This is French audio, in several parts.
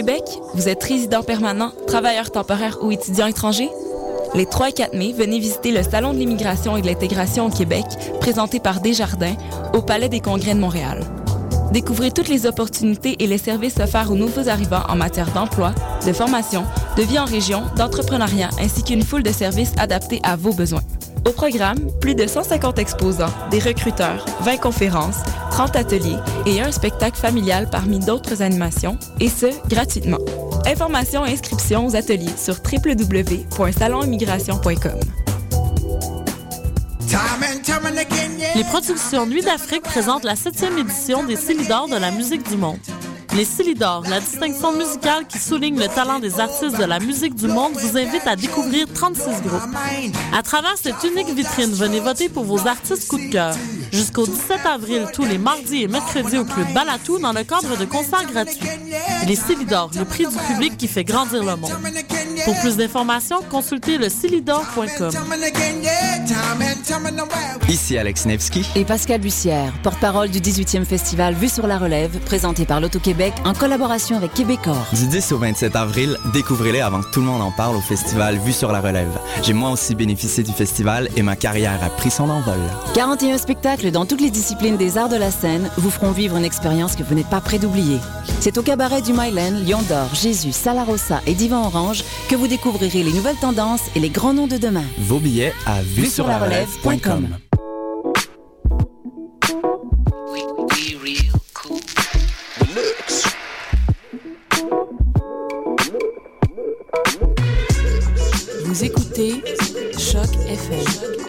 Québec? Vous êtes résident permanent, travailleur temporaire ou étudiant étranger? Les 3 et 4 mai, venez visiter le Salon de l'immigration et de l'intégration au Québec, présenté par Desjardins, au Palais des Congrès de Montréal. Découvrez toutes les opportunités et les services offerts aux nouveaux arrivants en matière d'emploi, de formation, de vie en région, d'entrepreneuriat, ainsi qu'une foule de services adaptés à vos besoins. Au programme, plus de 150 exposants, des recruteurs, 20 conférences, 30 ateliers et un spectacle familial parmi d'autres animations, et ce, gratuitement. Informations et inscriptions aux ateliers sur www.salonimmigration.com. Les productions Nuit d'Afrique présentent la septième édition des Célidors de la musique du monde. Les Célidors, la distinction musicale qui souligne le talent des artistes de la musique du monde, vous invite à découvrir 36 groupes. À travers cette unique vitrine, venez voter pour vos artistes coup de cœur. Jusqu'au 17 avril, tous les mardis et mercredis au Club Balatou dans le cadre de concerts gratuits. Les Célidors, le prix du public qui fait grandir le monde. Pour plus d'informations, consultez le Ici Alex Nevsky et Pascal Bussière, porte-parole du 18e festival Vue sur la relève, présenté par l'Auto-Québec en collaboration avec Québecor. Du 10 au 27 avril, découvrez-les avant que tout le monde en parle au festival Vue sur la relève. J'ai moi aussi bénéficié du festival et ma carrière a pris son envol. 41 spectacles dans toutes les disciplines des arts de la scène vous feront vivre une expérience que vous n'êtes pas prêt d'oublier. C'est au cabaret du Myland, Lion d'Or, Jésus, Salarossa et Divan Orange que vous découvrirez les nouvelles tendances et les grands noms de demain. Vos billets à vue sur la relève.com. Vous écoutez Choc FM,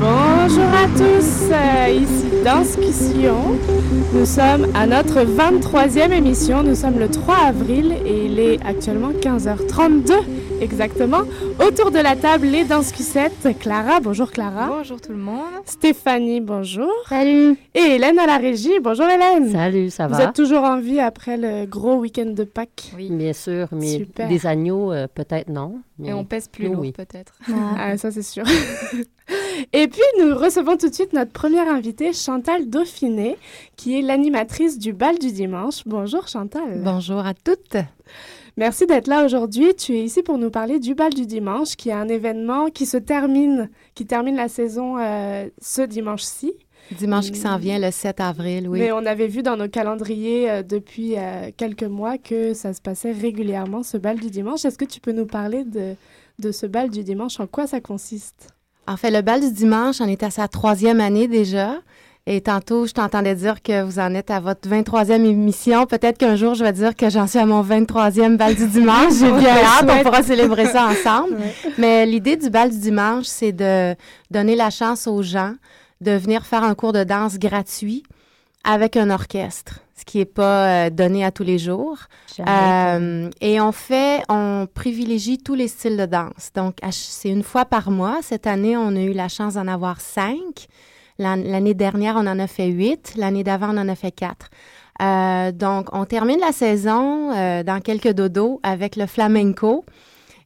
Bonjour à tous, euh, ici Danscussion. Nous sommes à notre 23e émission. Nous sommes le 3 avril et il est actuellement 15h32 exactement. Autour de la table, les Danscussettes. Clara, bonjour Clara. Bonjour tout le monde. Stéphanie, bonjour. Salut. Et Hélène à la régie. Bonjour Hélène. Salut, ça va? Vous êtes toujours en vie après le gros week-end de Pâques? Oui, bien sûr, mais Super. des agneaux, euh, peut-être non. Mais Et on pèse plus lourd, oui. peut-être. Ah, ça c'est sûr. Et puis nous recevons tout de suite notre première invitée, Chantal Dauphiné, qui est l'animatrice du bal du dimanche. Bonjour Chantal. Bonjour à toutes. Merci d'être là aujourd'hui. Tu es ici pour nous parler du bal du dimanche, qui est un événement qui se termine, qui termine la saison euh, ce dimanche-ci. Dimanche qui s'en vient, le 7 avril, oui. Mais on avait vu dans nos calendriers euh, depuis euh, quelques mois que ça se passait régulièrement, ce bal du dimanche. Est-ce que tu peux nous parler de, de ce bal du dimanche? En quoi ça consiste? En fait, le bal du dimanche, on est à sa troisième année déjà. Et tantôt, je t'entendais dire que vous en êtes à votre 23e émission. Peut-être qu'un jour, je vais dire que j'en suis à mon 23e bal du dimanche. J'ai bien hâte, on pourra célébrer ça ensemble. Mais l'idée du bal du dimanche, c'est de donner la chance aux gens de venir faire un cours de danse gratuit avec un orchestre, ce qui n'est pas euh, donné à tous les jours. Euh, et on fait, on privilégie tous les styles de danse. Donc, c'est une fois par mois. Cette année, on a eu la chance d'en avoir cinq. L'an- L'année dernière, on en a fait huit. L'année d'avant, on en a fait quatre. Euh, donc, on termine la saison euh, dans quelques dodos avec le flamenco.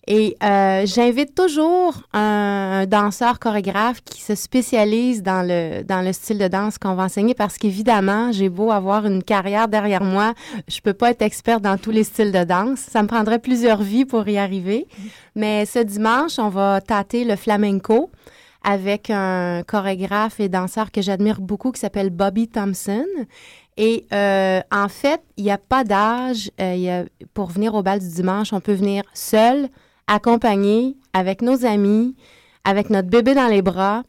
Et euh, j'invite toujours un, un danseur chorégraphe qui se spécialise dans le, dans le style de danse qu'on va enseigner parce qu'évidemment, j'ai beau avoir une carrière derrière moi, je peux pas être experte dans tous les styles de danse. Ça me prendrait plusieurs vies pour y arriver. Mais ce dimanche, on va tâter le flamenco avec un chorégraphe et danseur que j'admire beaucoup qui s'appelle Bobby Thompson. Et euh, en fait, il n'y a pas d'âge euh, pour venir au bal du dimanche. On peut venir seul, accompagné, avec nos amis, avec notre bébé dans les bras.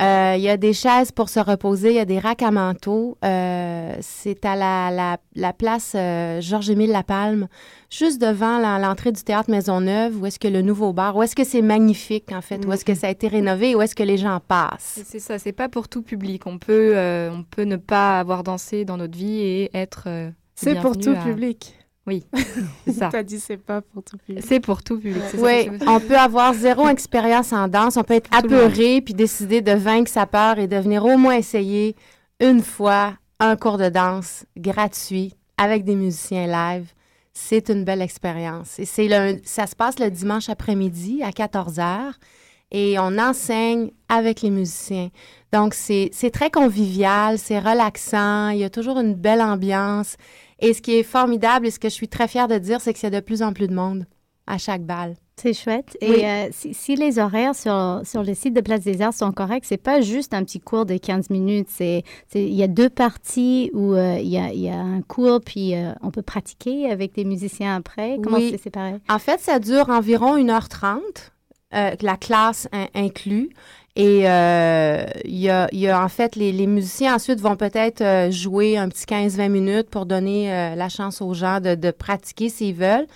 Euh, Il y a des chaises pour se reposer, il y a des racks à manteau. Euh, c'est à la, la, la place euh, Georges-Émile Lapalme, juste devant la- l'entrée du théâtre Maisonneuve, où est-ce que le nouveau bar, où est-ce que c'est magnifique en fait, où est-ce que ça a été rénové, où est-ce que les gens passent. C'est ça, c'est pas pour tout public. On peut, euh, on peut ne pas avoir dansé dans notre vie et être. euh, C'est pour tout à- public. Oui, c'est ça. T'as dit c'est pas pour tout public. C'est pour tout public. c'est ça Oui, on peut avoir zéro expérience en danse, on peut être Tout apeuré puis décider de vaincre sa peur et de venir au moins essayer une fois un cours de danse gratuit avec des musiciens live. C'est une belle expérience. Et c'est le, ça se passe le dimanche après-midi à 14h et on enseigne avec les musiciens. Donc, c'est c'est très convivial, c'est relaxant, il y a toujours une belle ambiance. Et ce qui est formidable et ce que je suis très fière de dire, c'est qu'il y a de plus en plus de monde à chaque balle. C'est chouette. Et Oui. euh, si, si les horaires sur, sur le site de Place des Arts sont corrects, c'est pas juste un petit cours de 15 minutes. C'est, c'est- il y a deux parties où euh, il, y a, il y a un cours, puis euh, on peut pratiquer avec des musiciens après. Comment Oui. c'est séparé? En fait, ça dure environ 1h30, euh, la classe in- inclus. Et euh, il y, a, y a, en fait, les, les musiciens ensuite vont peut-être euh, jouer un petit 15-20 minutes pour donner euh, la chance aux gens de, de pratiquer s'ils veulent.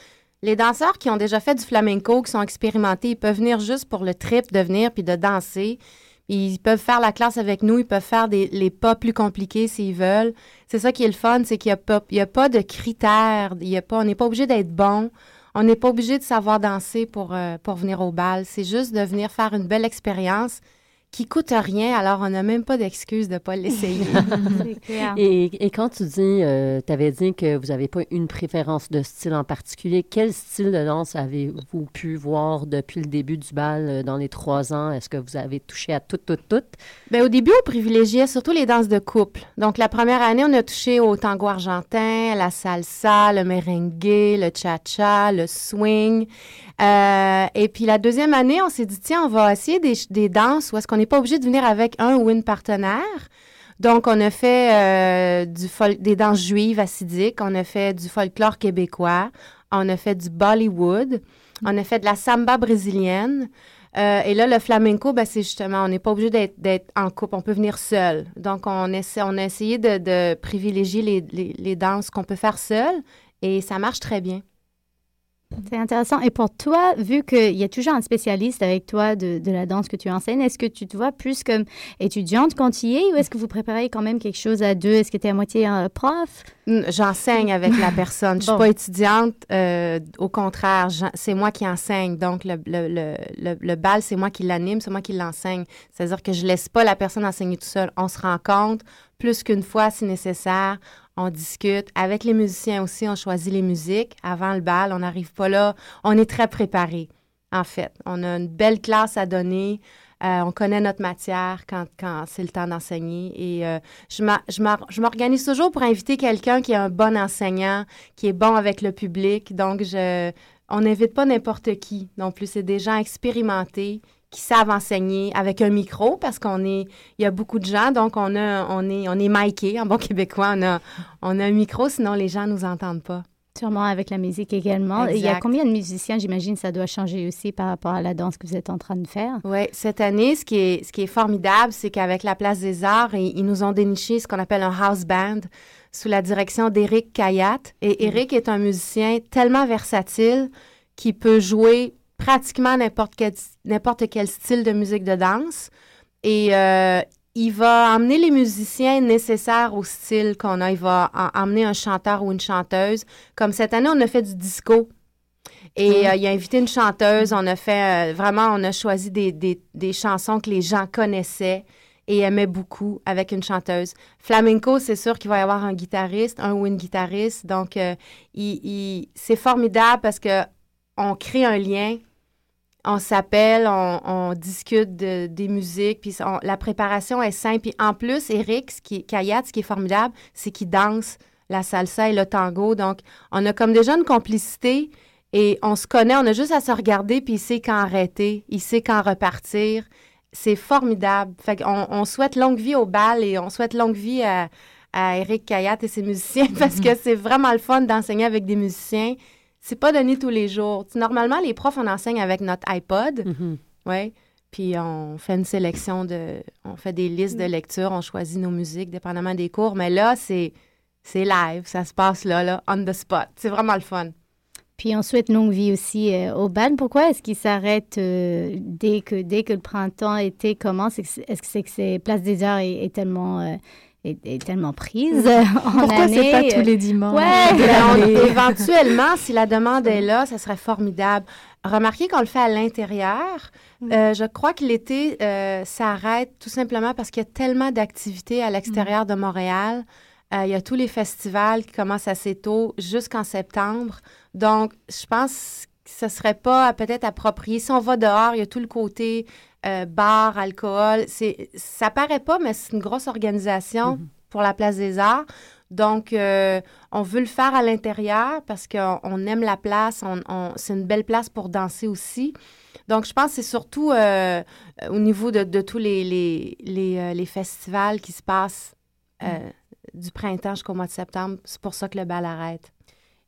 Les danseurs qui ont déjà fait du flamenco, qui sont expérimentés, ils peuvent venir juste pour le trip de venir puis de danser. Ils peuvent faire la classe avec nous, ils peuvent faire des, les pas plus compliqués s'ils veulent. C'est ça qui est le fun, c'est qu'il n'y a, a pas de critères. Il y a pas, on n'est pas obligé d'être bon. On n'est pas obligé de savoir danser pour, euh, pour venir au bal. C'est juste de venir faire une belle expérience qui coûte rien, alors on n'a même pas d'excuse de ne pas l'essayer. Et, et quand tu dis, tu avais dit que vous n'avez pas une préférence de style en particulier, quel style de danse avez-vous pu voir depuis le début du bal euh, dans les trois ans? Est-ce que vous avez touché à toutes, toutes, toutes? Ben, au début, on privilégiait surtout les danses de couple. Donc, la première année, on a touché au tango argentin, la salsa, le merengue, le cha-cha, le swing. Euh, et puis, la deuxième année, on s'est dit, tiens, on va essayer des, danses où est-ce qu'on n'est pas obligé de venir avec un ou une partenaire. Donc, on a fait euh, des danses juives acidiques, on a fait du folklore québécois, on a fait du Bollywood, on a fait de la samba brésilienne. Euh, et là, le flamenco, ben, c'est justement, on n'est pas obligé d'être, en couple, on peut venir seul. Donc, on, a essayé de, privilégier les danses qu'on peut faire seul et ça marche très bien. C'est intéressant. Et pour toi, vu qu'il y a toujours un spécialiste avec toi de, de la danse que tu enseignes, est-ce que tu te vois plus comme étudiante quand tu y es ou est-ce que vous préparez quand même quelque chose à deux? Est-ce que tu es à moitié prof? J'enseigne avec la personne. Je suis Bon. pas étudiante. euh, au contraire, c'est moi qui enseigne. Donc, le, le, le, le, le bal, c'est moi qui l'anime, c'est moi qui l'enseigne. C'est-à-dire que je laisse pas la personne enseigner tout seul. On se rencontre plus qu'une fois si nécessaire. On discute. Avec les musiciens aussi, on choisit les musiques. Avant le bal, on n'arrive pas là. On est très préparé, en fait. On a une belle classe à donner. Euh, on connaît notre matière quand, quand c'est le temps d'enseigner. Et euh, je m'organise toujours pour inviter quelqu'un qui est un bon enseignant, qui est bon avec le public. Donc, je, on n'invite pas n'importe qui non plus. C'est des gens expérimentés qui savent enseigner avec un micro parce qu'on est, il y a beaucoup de gens, donc on a, on est, on est miqué en bon québécois. On a, on a un micro, sinon les gens nous entendent pas. Sûrement avec la musique également. Il y a combien de musiciens? J'imagine ça doit changer aussi par rapport à la danse que vous êtes en train de faire. Oui, cette année, ce qui est, ce qui est formidable, c'est qu'avec la Place des Arts, ils, ils nous ont déniché ce qu'on appelle un house band sous la direction d'Éric Kayat. Et Éric est un musicien tellement versatile qu'il peut jouer pratiquement n'importe quel, n'importe quel style de musique de danse. Et euh, il va emmener les musiciens nécessaires au style qu'on a. Il va en- emmener un chanteur ou une chanteuse. Comme cette année, on a fait du disco. Et euh, il a invité une chanteuse. On a fait euh, vraiment, on a choisi des, des, des chansons que les gens connaissaient et aimaient beaucoup avec une chanteuse. Flamenco, c'est sûr qu'il va y avoir un guitariste, un ou une guitariste. Donc, il, il- c'est formidable parce que on crée un lien. On s'appelle, on, on discute de- des musiques, puis on- la préparation est simple. Puis en plus, Eric, ce qui, Kayat, ce qui est formidable, c'est qu'il danse la salsa et le tango. Donc, on a comme déjà une complicité et on se connaît, on a juste à se regarder, puis il sait quand arrêter, il sait quand repartir. C'est formidable. Fait qu'on on souhaite longue vie au bal et on souhaite longue vie à, à Eric Kayat et ses musiciens parce que c'est vraiment le fun d'enseigner avec des musiciens. C'est pas donné tous les jours. normalement, les profs, on enseigne avec notre iPod. ouais. Puis on fait une sélection de. On fait des listes de lecture, on choisit nos musiques dépendamment des cours. Mais là, c'est, c'est live, ça se passe là, là, on the spot. C'est vraiment le fun. Puis on souhaite longue vie aussi euh, au ban. Pourquoi est-ce qu'il s'arrête euh, dès, que, dès que le printemps, été commence? Est-ce que c'est que c'est Place des Arts est, tellement... Euh, est, tellement prise en Pourquoi c'est pas tous les dimanches? Ouais, éventuellement, si la demande est là, ça serait formidable. Remarquez qu'on le fait à l'intérieur. je crois que l'été s'arrête tout simplement parce qu'il y a tellement d'activités à l'extérieur de Montréal. il y a tous les festivals qui commencent assez tôt, jusqu'en septembre. Donc, je pense que ce serait pas peut-être approprié. Si on va dehors, il y a tout le côté euh, bar, alcool. C'est, ça paraît pas, mais c'est une grosse organisation mm-hmm. pour la Place des Arts. Donc, euh, on veut le faire à l'intérieur parce qu'on aime la place. On, c'est une belle place pour danser aussi. Donc, je pense que c'est surtout euh, au niveau de, tous les, les, les, festivals qui se passent mm. du printemps jusqu'au mois de septembre. C'est pour ça que le bal arrête.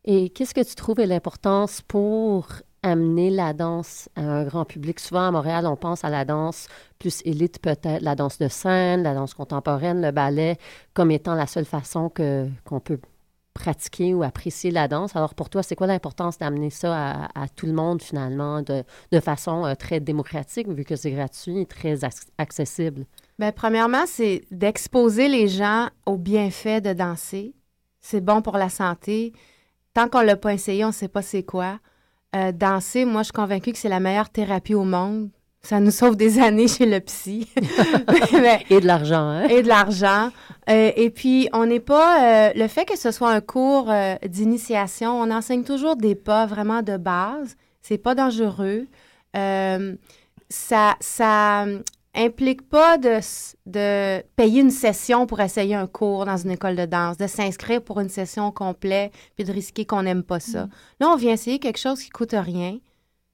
Et qu'est-ce que tu trouves l'importance pour amener la danse à un grand public? Souvent à Montréal, on pense à la danse plus élite peut-être, la danse de scène, la danse contemporaine, le ballet, comme étant la seule façon que, qu'on peut pratiquer ou apprécier la danse. Alors pour toi, c'est quoi l'importance d'amener ça à, tout le monde finalement de, de façon euh, très démocratique vu que c'est gratuit et très accessible? Bien, premièrement, c'est d'exposer les gens aux bienfaits de danser. C'est bon pour la santé tant qu'on l'a pas essayé, on ne sait pas c'est quoi. Euh, danser, moi, je suis convaincue que c'est la meilleure thérapie au monde. Ça nous sauve des années chez le psy. et de l'argent, hein? Et de l'argent. Euh, et puis, on n'est pas... Euh, le fait que ce soit un cours d'initiation, on enseigne toujours des pas vraiment de base. C'est pas dangereux. ça, ça implique pas de, de, payer une session pour essayer un cours dans une école de danse, de s'inscrire pour une session complète, puis de risquer qu'on n'aime pas ça. Mm. Là, on vient essayer quelque chose qui coûte rien.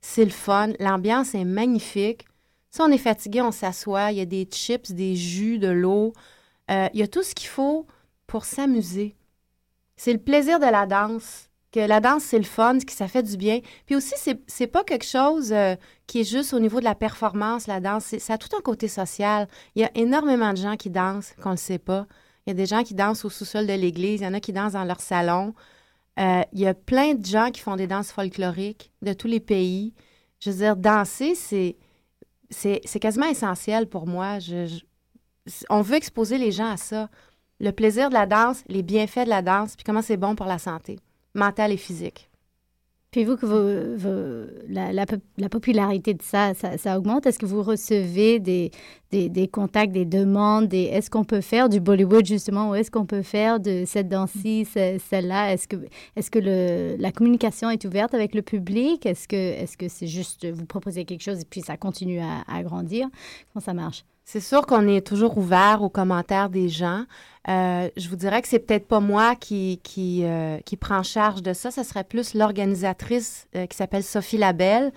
C'est le fun. L'ambiance est magnifique. Si on est fatigué, on s'assoit. Il y a des chips, des jus, de l'eau. Euh, il y a tout ce qu'il faut pour s'amuser. C'est le plaisir de la danse que la danse, c'est le fun, que ça fait du bien. Puis aussi, c'est, pas quelque chose euh, qui est juste au niveau de la performance, la danse. ça a tout un côté social. Il y a énormément de gens qui dansent, qu'on ne sait pas. Il y a des gens qui dansent au sous-sol de l'église, il y en a qui dansent dans leur salon. Euh, il y a plein de gens qui font des danses folkloriques de tous les pays. Je veux dire, danser, c'est, c'est, quasiment essentiel pour moi. on veut exposer les gens à ça. Le plaisir de la danse, les bienfaits de la danse, puis comment c'est bon pour la santé mentale et physique. Puis vous, que vous, la, la, popularité de ça, ça, augmente? Est-ce que vous recevez des, des, contacts, des demandes, des est-ce qu'on peut faire du Bollywood justement ou est-ce qu'on peut faire de cette danse-ci, celle-là? Est-ce que, est-ce que le, la communication est ouverte avec le public? Est-ce que, est-ce que c'est juste vous proposez quelque chose et puis ça continue à, à grandir? Comment ça marche? C'est sûr qu'on est toujours ouvert aux commentaires des gens. Euh, je vous dirais que c'est peut-être pas moi qui, qui, euh, qui prend charge de ça. Ce serait plus l'organisatrice euh, qui s'appelle Sophie Labelle,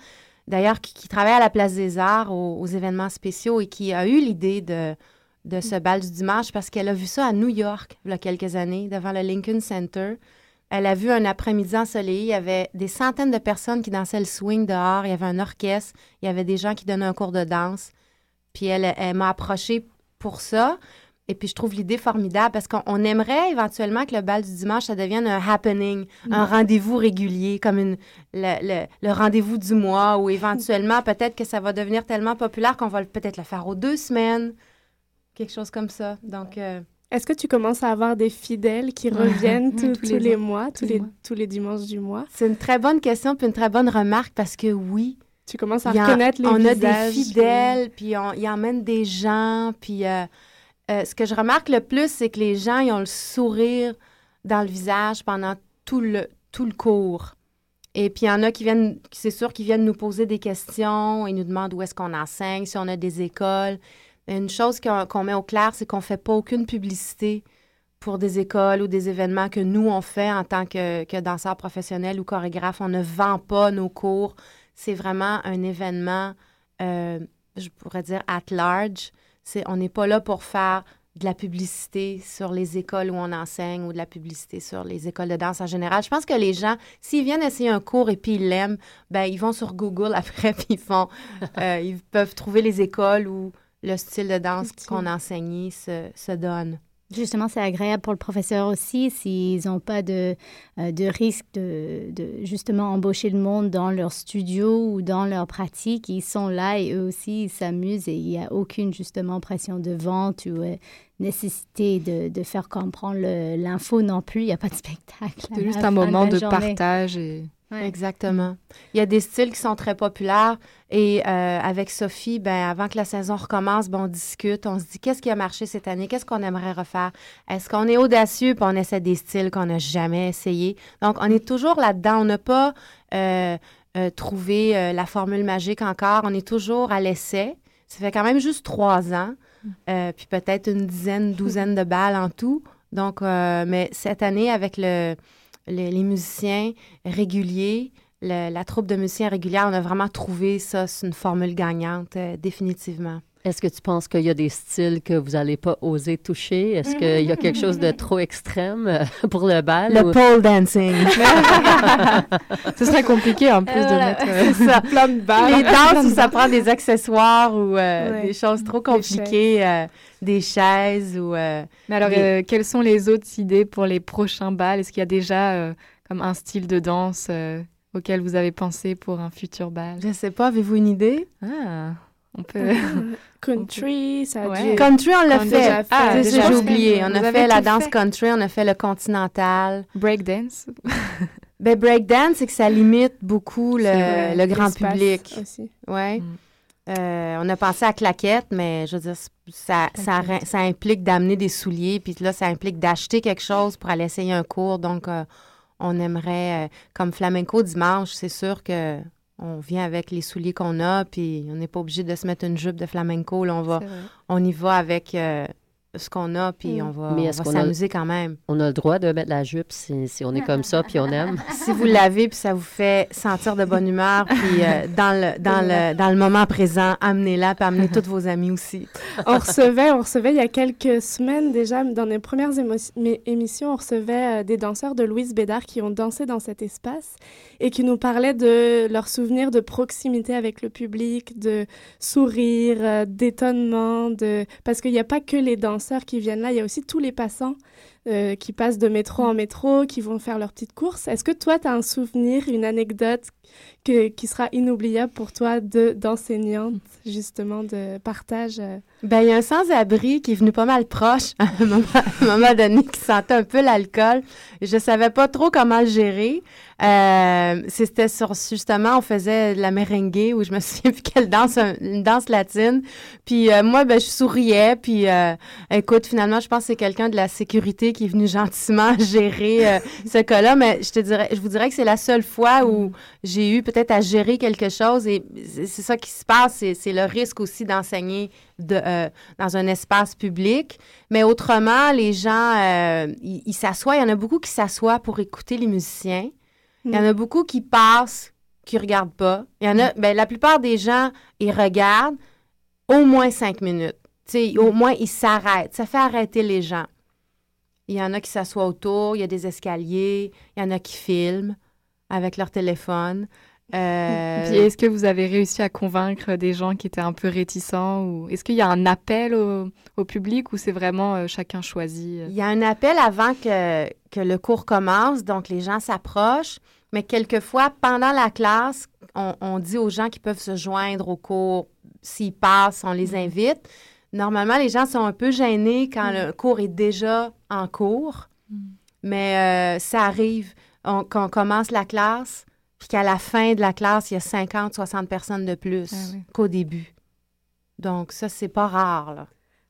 d'ailleurs, qui, travaille à la Place des Arts aux, événements spéciaux et qui a eu l'idée de, de ce bal du dimanche parce qu'elle a vu ça à New York il y a quelques années, devant le Lincoln Center. Elle a vu un après-midi ensoleillé, il y avait des centaines de personnes qui dansaient le swing dehors, il y avait un orchestre, il y avait des gens qui donnaient un cours de danse. Puis elle, elle m'a approchée pour ça. Et puis, je trouve l'idée formidable parce qu'on aimerait éventuellement que le bal du dimanche, ça devienne un happening, un rendez-vous régulier, comme une, le, le, rendez-vous du mois, ou éventuellement, peut-être que ça va devenir tellement populaire qu'on va peut-être le faire aux deux semaines, quelque chose comme ça. Donc. Euh, Est-ce que tu commences à avoir des fidèles qui reviennent tous, les, mois, tous, les, tous les dimanches du mois? C'est une très bonne question, puis une très bonne remarque parce que oui, tu commences à reconnaître les on visages. On a des fidèles, puis on, y emmène des gens, puis euh, euh, ce que je remarque le plus, c'est que les gens, ils ont le sourire dans le visage pendant tout le, tout le cours. Et puis, il y en a qui viennent, c'est sûr, qui viennent nous poser des questions et nous demandent où est-ce qu'on enseigne, si on a des écoles. Une chose qu'on met au clair, c'est qu'on ne fait pas aucune publicité pour des écoles ou des événements que nous, on fait en tant que, que danseur professionnel ou chorégraphe. On ne vend pas nos cours c'est vraiment un événement, euh, je pourrais dire, at large. C'est, on n'est pas là pour faire de la publicité sur les écoles où on enseigne ou de la publicité sur les écoles de danse en général. Je pense que les gens, s'ils viennent essayer un cours et puis ils l'aiment, ben ils vont sur Google après puis ils font, euh, ils peuvent trouver les écoles où le style de danse qu'on enseigne se, se donne. Justement, c'est agréable pour le professeur aussi s'ils n'ont pas de, euh, de risque de, de, justement embaucher le monde dans leur studio ou dans leur pratique. Ils sont là et eux aussi, ils s'amusent et il n'y a aucune justement pression de vente ou euh, nécessité de, de, faire comprendre l'info non plus. Il n'y a pas de spectacle. C'est juste un moment de, partage et... Exactement. Il y a des styles qui sont très populaires et euh, avec Sophie, ben avant que la saison recommence, ben, on discute, on se dit qu'est-ce qui a marché cette année, qu'est-ce qu'on aimerait refaire? Est-ce qu'on est audacieux? Puis on essaie des styles qu'on n'a jamais essayé. Donc on est toujours là-dedans. On n'a pas euh, euh, trouvé la formule magique encore. On est toujours à l'essai. Ça fait quand même juste trois ans, puis peut-être une dizaine, douzaine de balles en tout. Donc, mais cette année avec le les, musiciens réguliers, la troupe de musiciens régulière, on a vraiment trouvé ça, c'est une formule gagnante, euh, définitivement. Est-ce que tu penses qu'il y a des styles que vous n'allez pas oser toucher? Est-ce qu'il y a quelque chose de trop extrême euh, pour le bal? Le ou... pole dancing. Ce serait compliqué en plus de voilà. mettre euh, ça. plein de balles. Les danses où ça prend des accessoires ou euh, ouais. des choses trop compliquées, des chaises, des chaises ou... Mais alors, des... quelles sont les autres idées pour les prochains bals? Est-ce qu'il y a déjà comme un style de danse auquel vous avez pensé pour un futur bal? Je sais pas, avez-vous une idée? Ah on peut. country, ça ouais. Country, on l'a fait. Ah, j'ai oublié. On a fait la danse fait? country, on a fait le continental. Breakdance. ben, breakdance, c'est que ça limite beaucoup le, le grand public. Aussi. Ouais. Mm. Euh, on a pensé à claquette, mais je veux dire, ça, ça, ça implique d'amener des souliers, puis là, ça implique d'acheter quelque chose pour aller essayer un cours. Donc, euh, on aimerait, euh, comme flamenco dimanche, c'est sûr que on vient avec les souliers qu'on a, puis on n'est pas obligé de se mettre une jupe de flamenco. Là, on, va, on y va avec euh, ce qu'on a, puis mm. on va, va s'amuser quand même. On a le droit de mettre la jupe si, si on est comme ça, puis on aime. si vous l'avez, puis ça vous fait sentir de bonne humeur, puis euh, dans, le, dans, le, dans le moment présent, amenez-la, puis amenez tous vos amis aussi. on recevait, on recevait il y a quelques semaines déjà, dans les premières émissions, on recevait euh, des danseurs de Louise Bédard qui ont dansé dans cet espace et qui nous parlaient de leurs souvenirs de proximité avec le public, de sourire, euh, d'étonnement, de... parce qu'il n'y a pas que les danseurs qui viennent là, il y a aussi tous les passants euh, qui passent de métro en métro, qui vont faire leurs petites courses. Est-ce que toi, tu as un souvenir, une anecdote que, qui sera inoubliable pour toi d'enseignante, justement, de partage? Euh? Ben, il y a un sans-abri qui est venu pas mal proche à un moment, donné, qui sentait un peu l'alcool. Je savais pas trop comment le gérer. Euh, C'était sur, justement, on faisait de la merengue, où je me souviens plus quelle danse, une danse latine. Puis euh, moi, ben, je souriais, puis euh, écoute, finalement, je pense que c'est quelqu'un de la sécurité qui est venu gentiment gérer euh, ce cas-là, mais je te dirais, je vous dirais que c'est la seule fois où j'ai eu peut-être à gérer quelque chose, et c'est ça qui se passe, c'est le risque aussi d'enseigner de, euh, dans un espace public. Mais autrement, les gens, euh, ils s'assoient. Il y en a beaucoup qui s'assoient pour écouter les musiciens. Mm. Il y en a beaucoup qui passent, qui regardent pas. Il y en a, ben, la plupart des gens, ils regardent au moins cinq minutes. au moins, ils s'arrêtent. Ça fait arrêter les gens. Il y en a qui s'assoient autour, il y a des escaliers, il y en a qui filment avec leur téléphone. Euh... Est-ce que vous avez réussi à convaincre des gens qui étaient un peu réticents ou est-ce qu'il y a un appel au, au public ou c'est vraiment euh, chacun choisit? Il y a un appel avant que, que le cours commence, donc les gens s'approchent, mais quelquefois pendant la classe, on, on, dit aux gens qui peuvent se joindre au cours, s'ils passent, on les invite. Normalement, les gens sont un peu gênés quand mm. le cours est déjà en cours, mm. mais euh, ça arrive on, quand on commence la classe puis qu'à la fin de la classe, il y a 50, 60 personnes de plus ah oui. qu'au début. Donc, ça, c'est pas rare, là.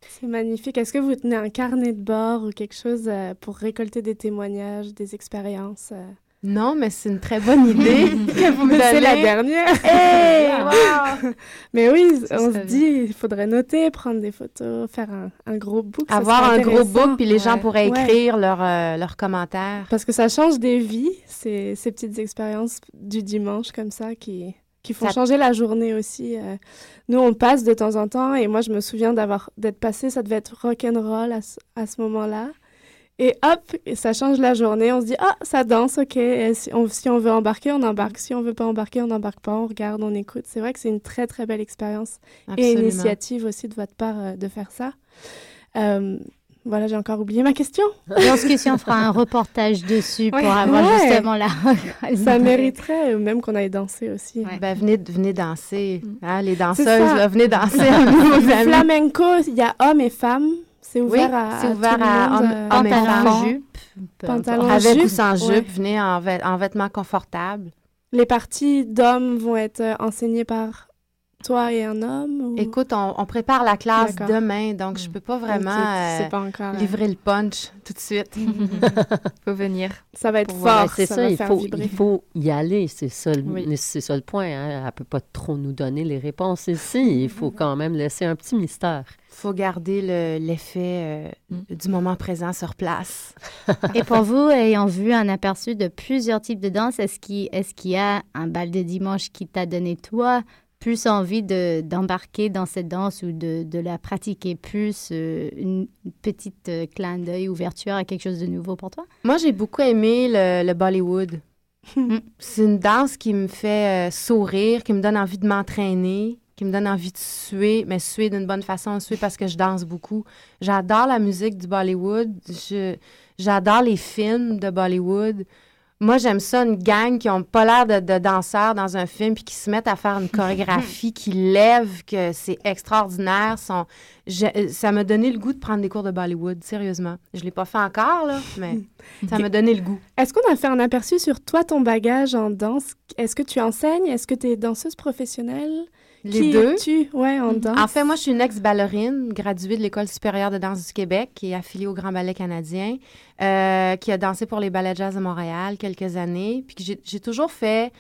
C'est magnifique. Est-ce que vous tenez un carnet de bord ou quelque chose euh, pour récolter des témoignages, des expériences? Euh... Non, mais c'est une très bonne idée que vous me donnez. C'est la dernière. Hey, wow. mais oui, on se dit, il faudrait noter, prendre des photos, faire un, un gros book. Avoir un gros book, puis les ouais. gens pourraient écrire ouais. leurs euh, leur commentaires. Parce que ça change des vies, ces, ces petites expériences du dimanche comme ça qui qui font changer la journée aussi. Euh. nous, on passe de temps en temps et moi, je me souviens d'avoir d'être passé, ça devait être rock'n'roll à, à ce moment-là. Et hop, ça change la journée. On se dit, ah, ça danse, ok. Si on, si on, veut embarquer, on embarque. Si on veut pas embarquer, on n'embarque pas. On regarde, on écoute. C'est vrai que c'est une très, très belle expérience. Et initiative aussi de votre part euh, de faire ça. Euh, voilà, j'ai encore oublié ma question. Dans ce question, on fera un reportage dessus pour avoir justement la. Ça mériterait même qu'on aille danser aussi. Ben, venez, venez danser. Mm. Hein, les danseuses, là, venez danser Flamenco, il y a hommes et femmes. C'est ouvert à, c'est ouvert à, hommes, et femmes. Jupe, pantalon avec jupe. ou sans jupe, venez en, en vêtements confortables. Les parties d'hommes vont être enseignées par toi et un homme? Écoute, on, prépare la classe demain, donc je peux pas vraiment euh, livrer le punch tout de suite. faut venir. Ça va être fort. c'est ça, il, faut, il faut y aller. C'est ça, le, ça le point. Hein. Elle peut pas trop nous donner les réponses ici. Il faut quand même laisser un petit mystère. Il faut garder l'effet euh, mm. du moment présent sur place. et pour vous, ayant vu un aperçu de plusieurs types de danse, est-ce qu'il est y a un bal de dimanche qui t'a donné toi plus envie d'embarquer dans cette danse ou de, de la pratiquer plus, euh, une petite euh, clin d'œil, ouverture à quelque chose de nouveau pour toi? Moi, j'ai beaucoup aimé le, Bollywood. Mm. C'est une danse qui me fait euh, sourire, qui me donne envie de m'entraîner, qui me donne envie de suer, mais suer d'une bonne façon, suer parce que je danse beaucoup. J'adore la musique du Bollywood. J'adore les films de Bollywood. Moi, j'aime ça, une gang qui n'ont pas l'air de, danseurs dans un film, puis qui se mettent à faire une chorégraphie qui lève, que c'est extraordinaire. Sont... ça m'a donné le goût de prendre des cours de Bollywood, sérieusement. Je ne l'ai pas fait encore, là, mais ça m'a donné le goût. Est-ce qu'on a fait un aperçu sur toi, ton bagage en danse? Est-ce que tu enseignes? Est-ce que tu es danseuse professionnelle? Les deux. Tu, ouais, en danse. En fait, moi, je suis une ex-ballerine, graduée de l'École supérieure de danse du Québec, qui est affiliée au Grand Ballet canadien, euh, qui a dansé pour les ballets jazz de Montréal quelques années. Puis j'ai toujours fait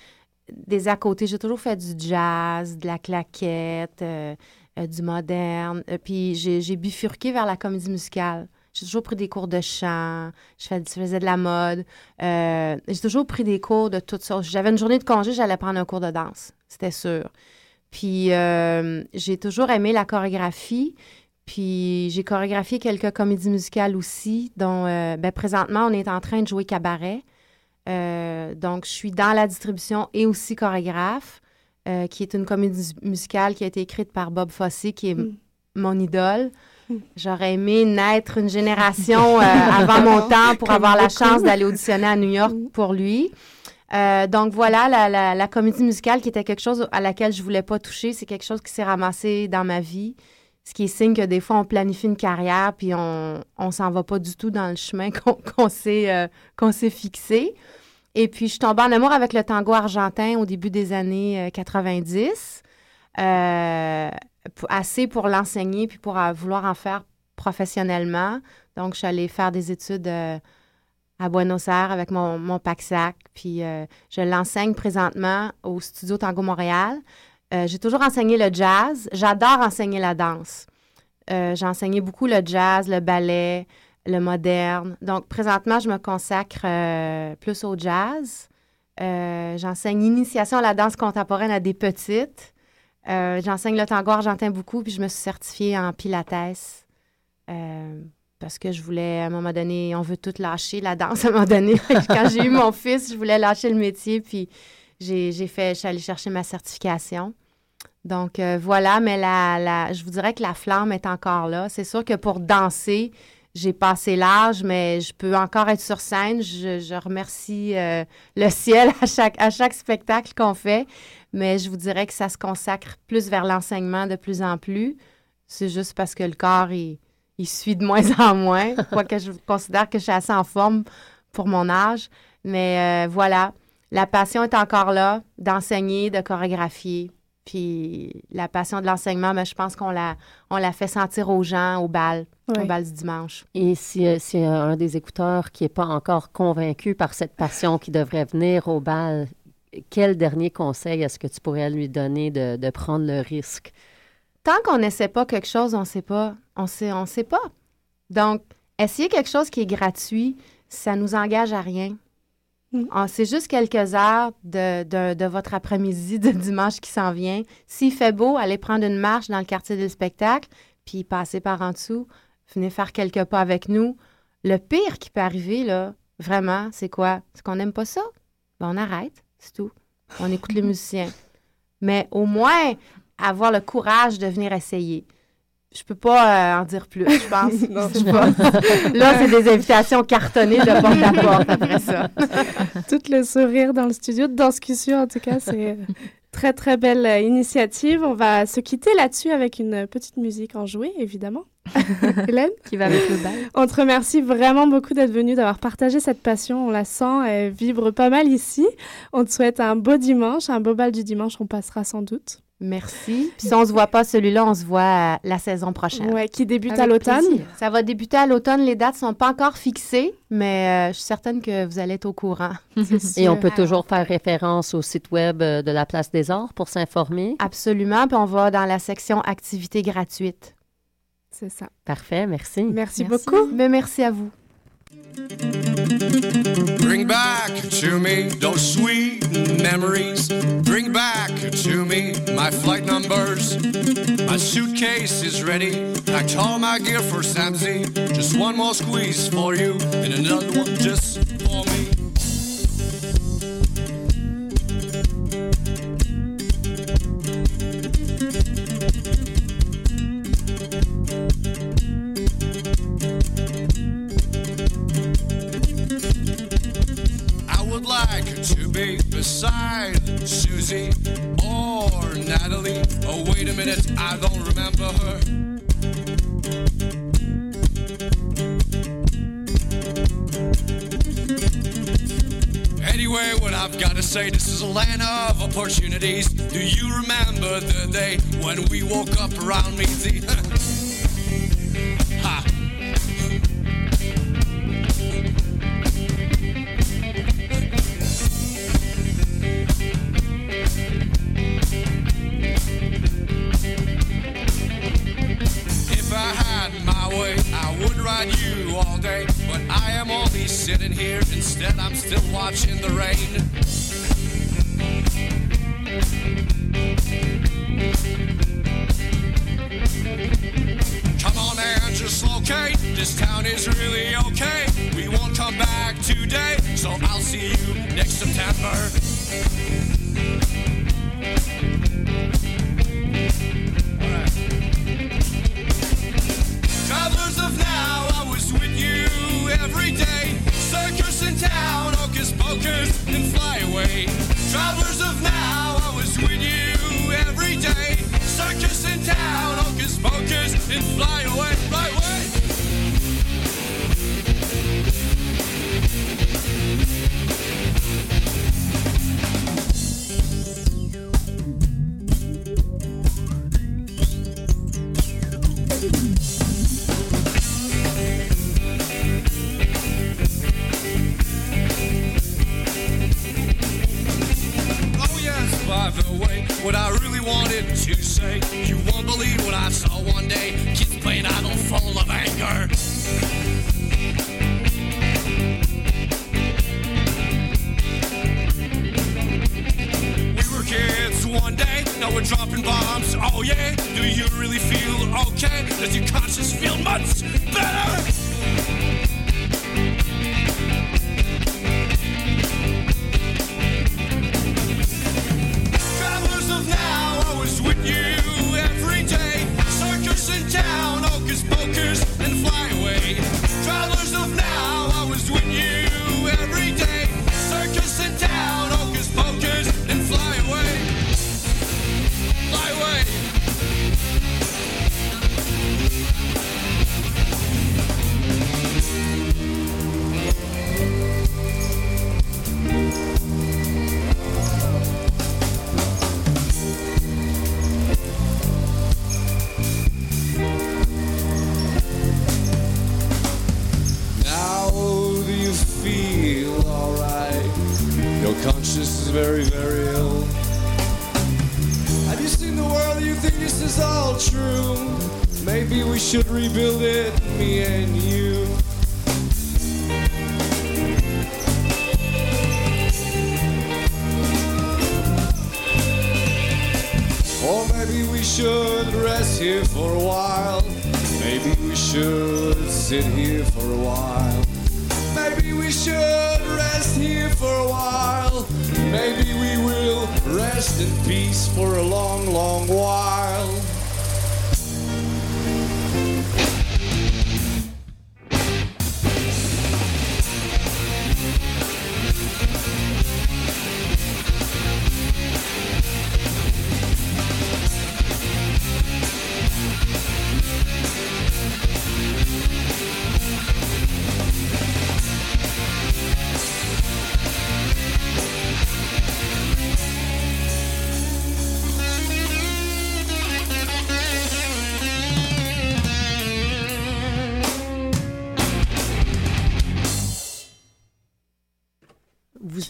des à côté. J'ai toujours fait du jazz, de la claquette, euh, euh, du moderne. puis j'ai bifurqué vers la comédie musicale. J'ai toujours pris des cours de chant, je faisais de la mode. j'ai toujours pris des cours de toutes sortes. J'avais une journée de congé, j'allais prendre un cours de danse, c'était sûr. Puis euh, j'ai toujours aimé la chorégraphie. Puis j'ai chorégraphié quelques comédies musicales aussi, dont euh, ben, présentement, on est en train de jouer cabaret. Euh, donc, je suis dans la distribution et aussi chorégraphe, qui est une comédie musicale qui a été écrite par Bob Fosse, qui est mm. mon idole. Mm. J'aurais aimé naître une génération avant mon temps pour avoir la chance d'aller auditionner à New York mm. pour lui. Euh, donc voilà, la, la, comédie musicale qui était quelque chose à laquelle je voulais pas toucher, c'est quelque chose qui s'est ramassé dans ma vie. Ce qui est signe que des fois, on planifie une carrière puis on ne s'en va pas du tout dans le chemin qu'on s'est euh, qu'on s'est fixé. Et puis, je suis tombée en amour avec le tango argentin au début des années 90. Euh, assez pour l'enseigner puis pour vouloir en faire professionnellement. Donc, je suis allée faire des études à Buenos Aires avec mon, mon pack-sac. Puis euh, je l'enseigne présentement au Studio Tango Montréal. Euh, j'ai toujours enseigné le jazz. J'adore enseigner la danse. Euh, beaucoup le jazz, le ballet, le moderne. Donc, présentement, je me consacre plus au jazz. J'enseigne initiation à la danse contemporaine à des petites. J'enseigne le tango argentin beaucoup, puis je me suis certifiée en pilates parce que je voulais, à un moment donné, on veut tout lâcher, la danse, à un moment donné. Quand j'ai eu mon fils, je voulais lâcher le métier, puis j'ai fait, je suis allée chercher ma certification. Donc, euh, voilà, mais la, la, je vous dirais que la flamme est encore là. C'est sûr que pour danser, j'ai passé l'âge, mais je peux encore être sur scène. Je, remercie euh, le ciel à chaque, à chaque spectacle qu'on fait, mais je vous dirais que ça se consacre plus vers l'enseignement de plus en plus. C'est juste parce que le corps est il suit de moins en moins, quoique je considère que je suis assez en forme pour mon âge. Mais euh, voilà, la passion est encore là, d'enseigner, de chorégraphier. Puis la passion de l'enseignement, mais ben, je pense qu'on l'a, on l'a fait sentir aux gens au bal, au bal du dimanche. Et si, euh, si un des écouteurs qui n'est pas encore convaincu par cette passion qui devrait venir au bal, quel dernier conseil est-ce que tu pourrais lui donner de, de prendre le risque? Tant qu'on n'essaie pas quelque chose, on ne sait pas. On sait, on sait pas. Donc, essayer quelque chose qui est gratuit, ça nous engage à rien. Mm. Ah, c'est juste quelques heures de, de, de votre après-midi de dimanche qui s'en vient. S'il fait beau, allez prendre une marche dans le quartier du spectacle, puis passer par en dessous, venez faire quelques pas avec nous. Le pire qui peut arriver, là, vraiment, c'est quoi? C'est qu'on n'aime pas ça. Ben, on arrête, c'est tout. On écoute les musiciens. Mais au moins, avoir le courage de venir essayer. Je peux pas euh, en dire plus, je pense. Là, c'est des invitations cartonnées de porte à porte après ça. Tout le sourire dans le studio de Danscussion, en tout cas, c'est très, très belle euh, initiative. On va se quitter là-dessus avec une petite musique en jouet, évidemment. Hélène? Qui va avec le bal. On te remercie vraiment beaucoup d'être venu, d'avoir partagé cette passion. On la sent, elle vibre pas mal ici. On te souhaite un beau dimanche, un beau bal du dimanche, on passera sans doute. Merci. Puis si on se voit pas celui-là, on se voit la saison prochaine. Ouais, qui débute à l'automne. Ça va débuter à l'automne. Les dates sont pas encore fixées, mais euh, je suis certaine que vous allez être au courant. Et on peut toujours faire référence au site web euh, de la Place des Arts pour s'informer. Absolument. Puis on va dans la section activités gratuites. C'est ça. Parfait. Merci. Merci, beaucoup. Mais merci à vous. Back to me those sweet memories. Bring back to me my flight numbers. My suitcase is ready. I all my gear for Samsey. Just one more squeeze for you, and another one just for me. Would like to be beside Susie or Natalie. Oh, wait a minute, I don't remember her. Anyway, what I've got to say, this is a land of opportunities. Do you remember the day when we woke up around me? I saw one day. Kids playing idle full of anger. We were kids one day, now we're dropping bombs. Oh yeah, do you really feel okay? Does your conscience feel much better?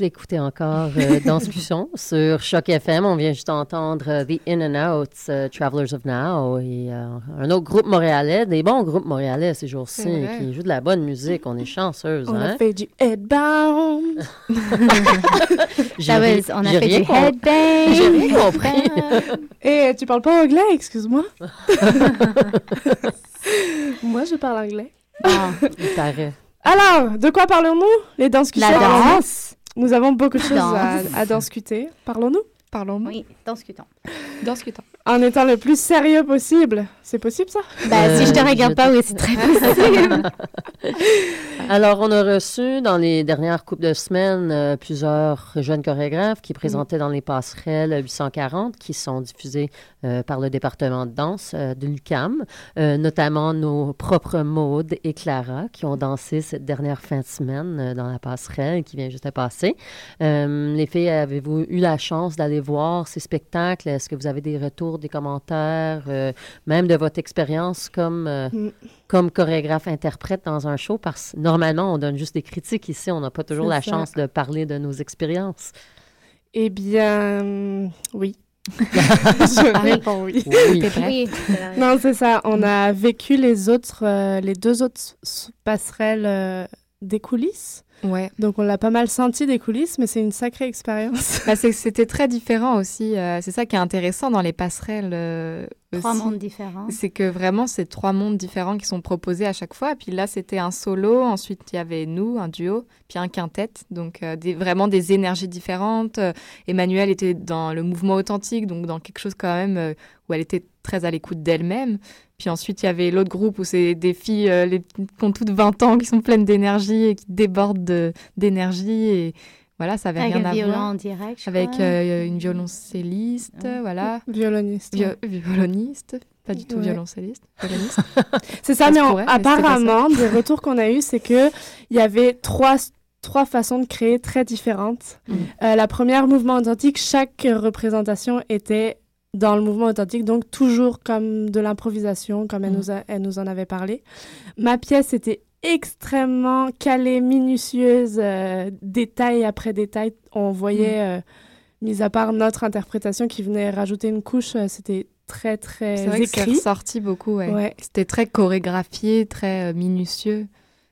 Vous écoutez encore euh, Danscussion sur Choc FM. On vient juste d'entendre euh, The In and Outs, euh, Travelers of Now, et euh, un autre groupe montréalais, des bons groupes montréalais ces jours-ci, qui jouent de la bonne musique. On est chanceuse, On hein? a fait du headbound. J'ai Ah ri- on a j'ai fait du headbang. J'ai rien compris. Et tu parles pas anglais, excuse-moi. Moi, je parle anglais. Ah, Il paraît. Alors, de quoi parlons-nous? Les danses La danse. Nous avons beaucoup de choses à, à discuter. Parlons-nous? Parlons-nous. Oui, danscutons. Discutons. En étant le plus sérieux possible. C'est possible, ça? Ben, si je te Euh, regarde je- pas, oui, c'est très possible. Alors, on a reçu dans les dernières coupes de semaines euh, plusieurs jeunes chorégraphes qui présentaient dans les passerelles 840 qui sont diffusées euh, par le département de danse euh, de l'UCAM, euh, notamment nos propres Maude et Clara qui ont dansé cette dernière fin de semaine euh, dans la passerelle qui vient juste de passer. Euh, les filles, avez-vous eu la chance d'aller voir ces spectacles? Est-ce que vous avez des retours, des commentaires, euh, même de votre expérience comme, euh, Mm. comme chorégraphe-interprète dans un show? Parce que normalement, on donne juste des critiques ici, on n'a pas toujours la ça. chance de parler de nos expériences. Eh bien, oui. je réponds oui. Oui. Oui. Non, c'est ça. On a vécu les autres, euh, les deux autres passerelles euh, des coulisses. Ouais. Donc, on l'a pas mal senti des coulisses, mais c'est une sacrée expérience. Bah, C'était très différent aussi. euh, c'est ça qui est intéressant dans les passerelles. euh, Trois aussi. mondes différents. C'est que vraiment, c'est trois mondes différents qui sont proposés à chaque fois. Puis là, c'était un solo. Ensuite, il y avait nous, un duo, puis un quintet. Donc, euh, des, vraiment des énergies différentes. Euh, Emmanuelle était dans le mouvement authentique, donc dans quelque chose quand même euh, où elle était très à l'écoute d'elle-même. Puis ensuite, il y avait l'autre groupe où c'est des filles euh, les, qui ont toutes 20 ans, qui sont pleines d'énergie et qui débordent de- d'énergie. Et voilà, ça avait Avec rien un à violon voir. en direct, je Avec crois. euh, une violoncelliste, voilà. Violoniste. Vio- violoniste, pas du tout Ouais. violoncelliste. violoniste. C'est ça, Ça mais on- pourrait, mais apparemment, des retours qu'on a eus, c'est que il y avait trois, trois façons de créer très différentes. Mm. Euh, la première, mouvement authentique, chaque représentation était dans le mouvement authentique, donc toujours comme de l'improvisation, comme elle, Mm. nous a- elle nous en avait parlé. Ma pièce était extrêmement calée, minutieuse, euh, détail après détail. On voyait, euh, mis à part notre interprétation qui venait rajouter une couche, euh, c'était très, très C'est vrai que écrit. ressorti beaucoup, ouais. Ouais. C'était très chorégraphié, très minutieux.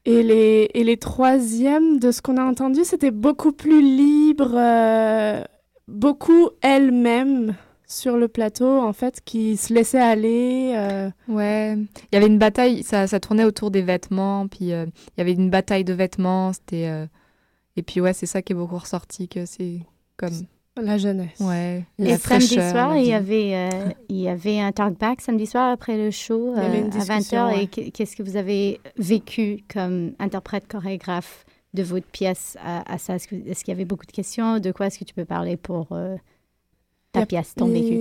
Et les, et les troisièmes, de ce qu'on a entendu, c'était beaucoup plus libre, beaucoup elle-même sur le plateau, en fait, qui se laissait aller. euh, Ouais, il y avait une bataille, ça, ça tournait autour des vêtements, puis euh, il y avait une bataille de vêtements, c'était... euh, Et puis ouais, c'est ça qui est beaucoup ressorti, que c'est comme... la jeunesse. Ouais, Et la samedi fraîcheur, soir, il y avait, euh, il y avait un talkback samedi soir après le show euh, à discussion, 20h. ouais. Et qu- qu'est-ce que vous avez vécu comme interprète chorégraphe de votre pièce à, à ça? Est-ce qu'il y avait beaucoup de questions? De quoi est-ce que tu peux parler pour pièce, ton vécu?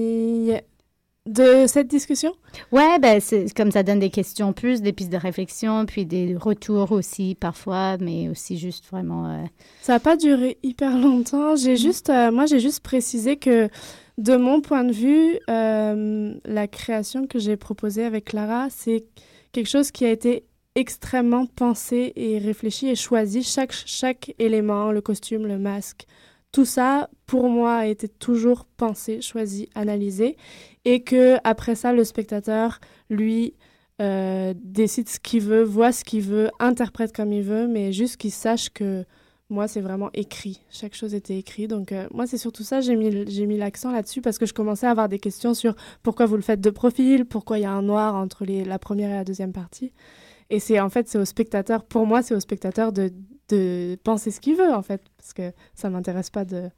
De cette discussion? Ouais, ben c'est comme ça donne des questions plus, des pistes de réflexion, puis des retours aussi parfois, mais aussi juste vraiment. euh, Ça n'a pas duré hyper longtemps. J'ai juste, euh, moi, j'ai juste précisé que, de mon point de vue, euh, la création que j'ai proposée avec Clara, c'est quelque chose qui a été extrêmement pensé et réfléchi et choisi. Chaque, chaque élément, le costume, le masque, tout ça, pour moi, a été toujours pensé, choisi, analysé. Et que après ça, le spectateur, lui, euh, décide ce qu'il veut, voit ce qu'il veut, interprète comme il veut, mais juste qu'il sache que moi, c'est vraiment écrit. Chaque chose était écrit. Donc, euh, moi, c'est surtout ça, j'ai mis, j'ai mis l'accent là-dessus parce que je commençais à avoir des questions sur pourquoi vous le faites de profil, pourquoi il y a un noir entre la première et la deuxième partie. Et c'est en fait, c'est au spectateur, pour moi, c'est au spectateur de, de penser ce qu'il veut, en fait, parce que ça m'intéresse pas de,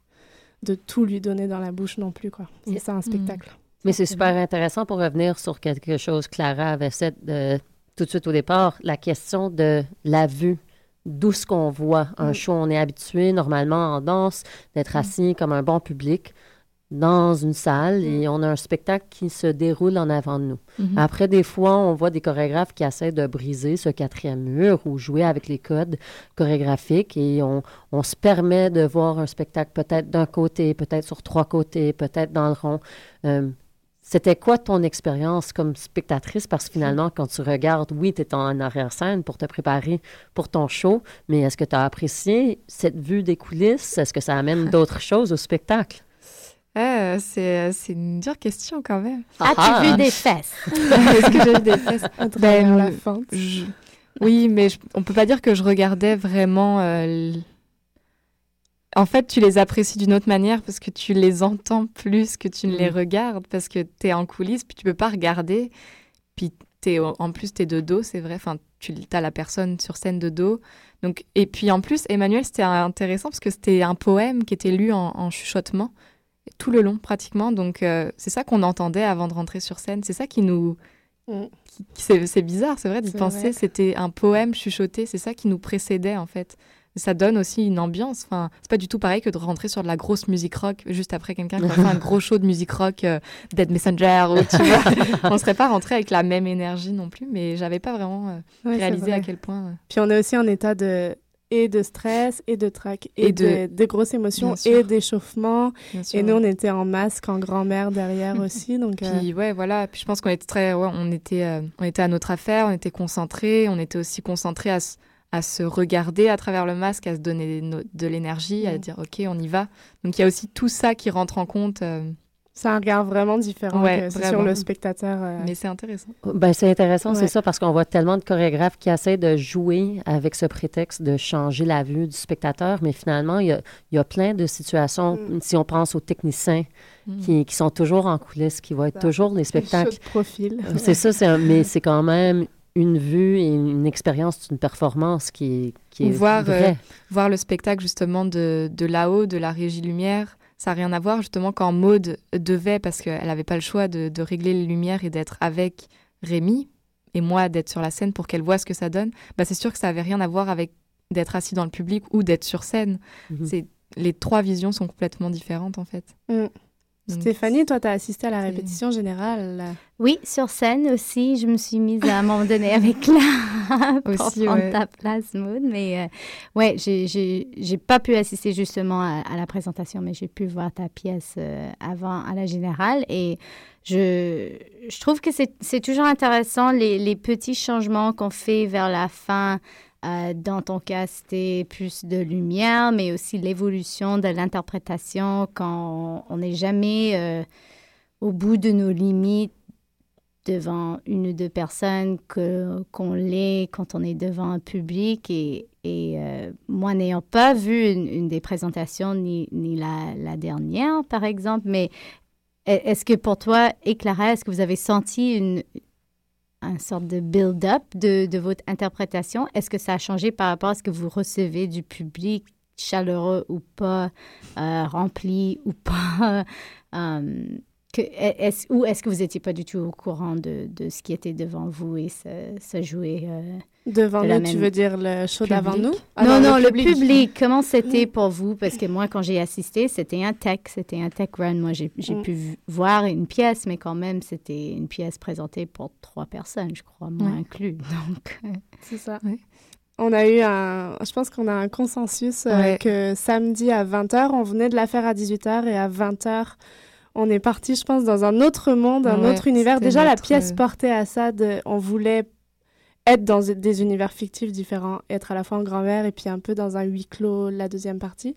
de tout lui donner dans la bouche non plus, quoi. C'est ça, un spectacle. Mais c'est super intéressant pour revenir sur quelque chose, Clara avait fait de, tout de suite au départ, la question de la vue. D'où ce qu'on voit un Mm. show, on est habitué normalement en danse d'être assis comme un bon public dans une salle et on a un spectacle qui se déroule en avant de nous. Mhm. Après, des fois, on voit des chorégraphes qui essaient de briser ce quatrième mur ou jouer avec les codes chorégraphiques et on, on se permet de voir un spectacle peut-être d'un côté, peut-être sur trois côtés, peut-être dans le rond. Euh, c'était quoi ton expérience comme spectatrice? Parce que finalement, quand tu regardes, oui, tu es en arrière-scène pour te préparer pour ton show, mais est-ce que tu as apprécié cette vue des coulisses? Est-ce que ça amène d'autres choses au spectacle? Euh, c'est, c'est une dure question quand même. As-tu Ah, vu ah. des fesses? Est-ce que j'ai eu des fesses Ben, la fente. je- Oui, mais je- on peut pas dire que je regardais vraiment. euh, l- En fait, tu les apprécies d'une autre manière parce que tu les entends plus que tu ne les Mm. regardes parce que tu es en coulisses puis tu peux pas regarder. Puis t'es au- en plus, tu es de dos, c'est vrai. Enfin, tu as la personne sur scène de dos. Donc, et puis en plus, Emmanuel, c'était intéressant parce que c'était un poème qui était lu en, en chuchotement tout le long pratiquement. Donc, euh, c'est ça qu'on entendait avant de rentrer sur scène. C'est ça qui nous. Mm. c'est bizarre, c'est vrai d'y penser. C'était un poème chuchoté. C'est ça qui nous précédait en fait. Ça donne aussi une ambiance. Enfin, c'est pas du tout pareil que de rentrer sur de la grosse musique rock juste après quelqu'un qui a fait un gros show de musique rock, euh, Dead Messenger, ou tu vois. On serait pas rentré avec la même énergie non plus, mais j'avais pas vraiment euh, Ouais, réalisé à quel point. Puis on est aussi en état de et de stress et de trac et, Et de- de, de grosses émotions et d'échauffement. Et nous, on était en masque, en grand-mère derrière aussi. Donc, euh, Puis ouais, voilà. Puis je pense qu'on était très, ouais, on était, euh, on était à notre affaire, on était concentrés, on était aussi concentrés à, à se regarder à travers le masque, à se donner de l'énergie, à Mm. dire ok, on y va. Donc il y a aussi tout ça qui rentre en compte, euh, c'est un regard vraiment différent Ouais, que c'est vraiment. sur le spectateur. euh, mais c'est intéressant. Ben, c'est intéressant, c'est ça, parce qu'on voit tellement de chorégraphes qui essaient de jouer avec ce prétexte de changer la vue du spectateur, mais finalement, il y a, il y a plein de situations, Mm. si on pense aux techniciens Mm. qui, qui sont toujours en coulisses, qui vont être Ça. toujours les le spectacles. de profil. Euh, C'est ça, c'est un- mais c'est quand même une vue et une expérience d'une performance qui est, qui est voir, vraie. Voir le spectacle justement de, de là-haut, de la régie lumière, ça n'a rien à voir justement quand Maude devait, parce qu'elle n'avait pas le choix de, de régler les lumières et d'être avec Rémi, et moi d'être sur la scène pour qu'elle voit ce que ça donne, bah c'est sûr que ça avait rien à voir avec d'être assis dans le public ou d'être sur scène. Mhm. C'est les trois visions sont complètement différentes en fait. Mm. Stéphanie, toi, tu as assisté à la répétition générale. Oui, sur scène aussi, je me suis mise à un moment donné avec Clara pour Aussi, prendre ouais. ta place, Maud. Mais euh, ouais, j'ai- pas pu assister justement à, à la présentation, mais j'ai pu voir ta pièce euh, avant à la générale. Et je, je trouve que c'est c'est toujours intéressant les, les petits changements qu'on fait vers la fin. Euh, dans ton cas, c'était plus de lumière, mais aussi l'évolution de l'interprétation quand on n'est jamais euh, au bout de nos limites devant une ou deux personnes qu'on l'est quand on est devant un public et, euh, moi n'ayant pas vu une, une des présentations ni, ni la, dernière par exemple mais e- est-ce que pour toi et Clara est-ce que vous avez senti une un sorte de build-up de, de votre interprétation? Est-ce que ça a changé par rapport à ce que vous recevez du public chaleureux ou pas euh, rempli ou pas? Euh, que, est-ce, ou est-ce que vous n'étiez pas du tout au courant de, de ce qui était devant vous et se, jouait euh, Devant de nous, tu veux dire le show d'avant public? nous? Non, Ah, non, le le public. Comment c'était pour vous? Parce que moi, quand j'ai assisté, c'était un tech, c'était un tech run. Moi, j'ai, Mm. pu voir une pièce, mais quand même, c'était une pièce présentée pour trois personnes, je crois, moi inclus. Donc, euh, C'est ça. On a eu un. Je pense qu'on a un consensus euh, Ouais. que samedi à 20h, on venait de la faire à 18h et à 20h, on est parti, je pense, dans un autre monde, un Ouais, autre univers. Déjà, la pièce euh, portait à ça. De, on voulait être dans des univers fictifs différents, être à la fois en grand-mère et puis un peu dans un huis clos, la deuxième partie.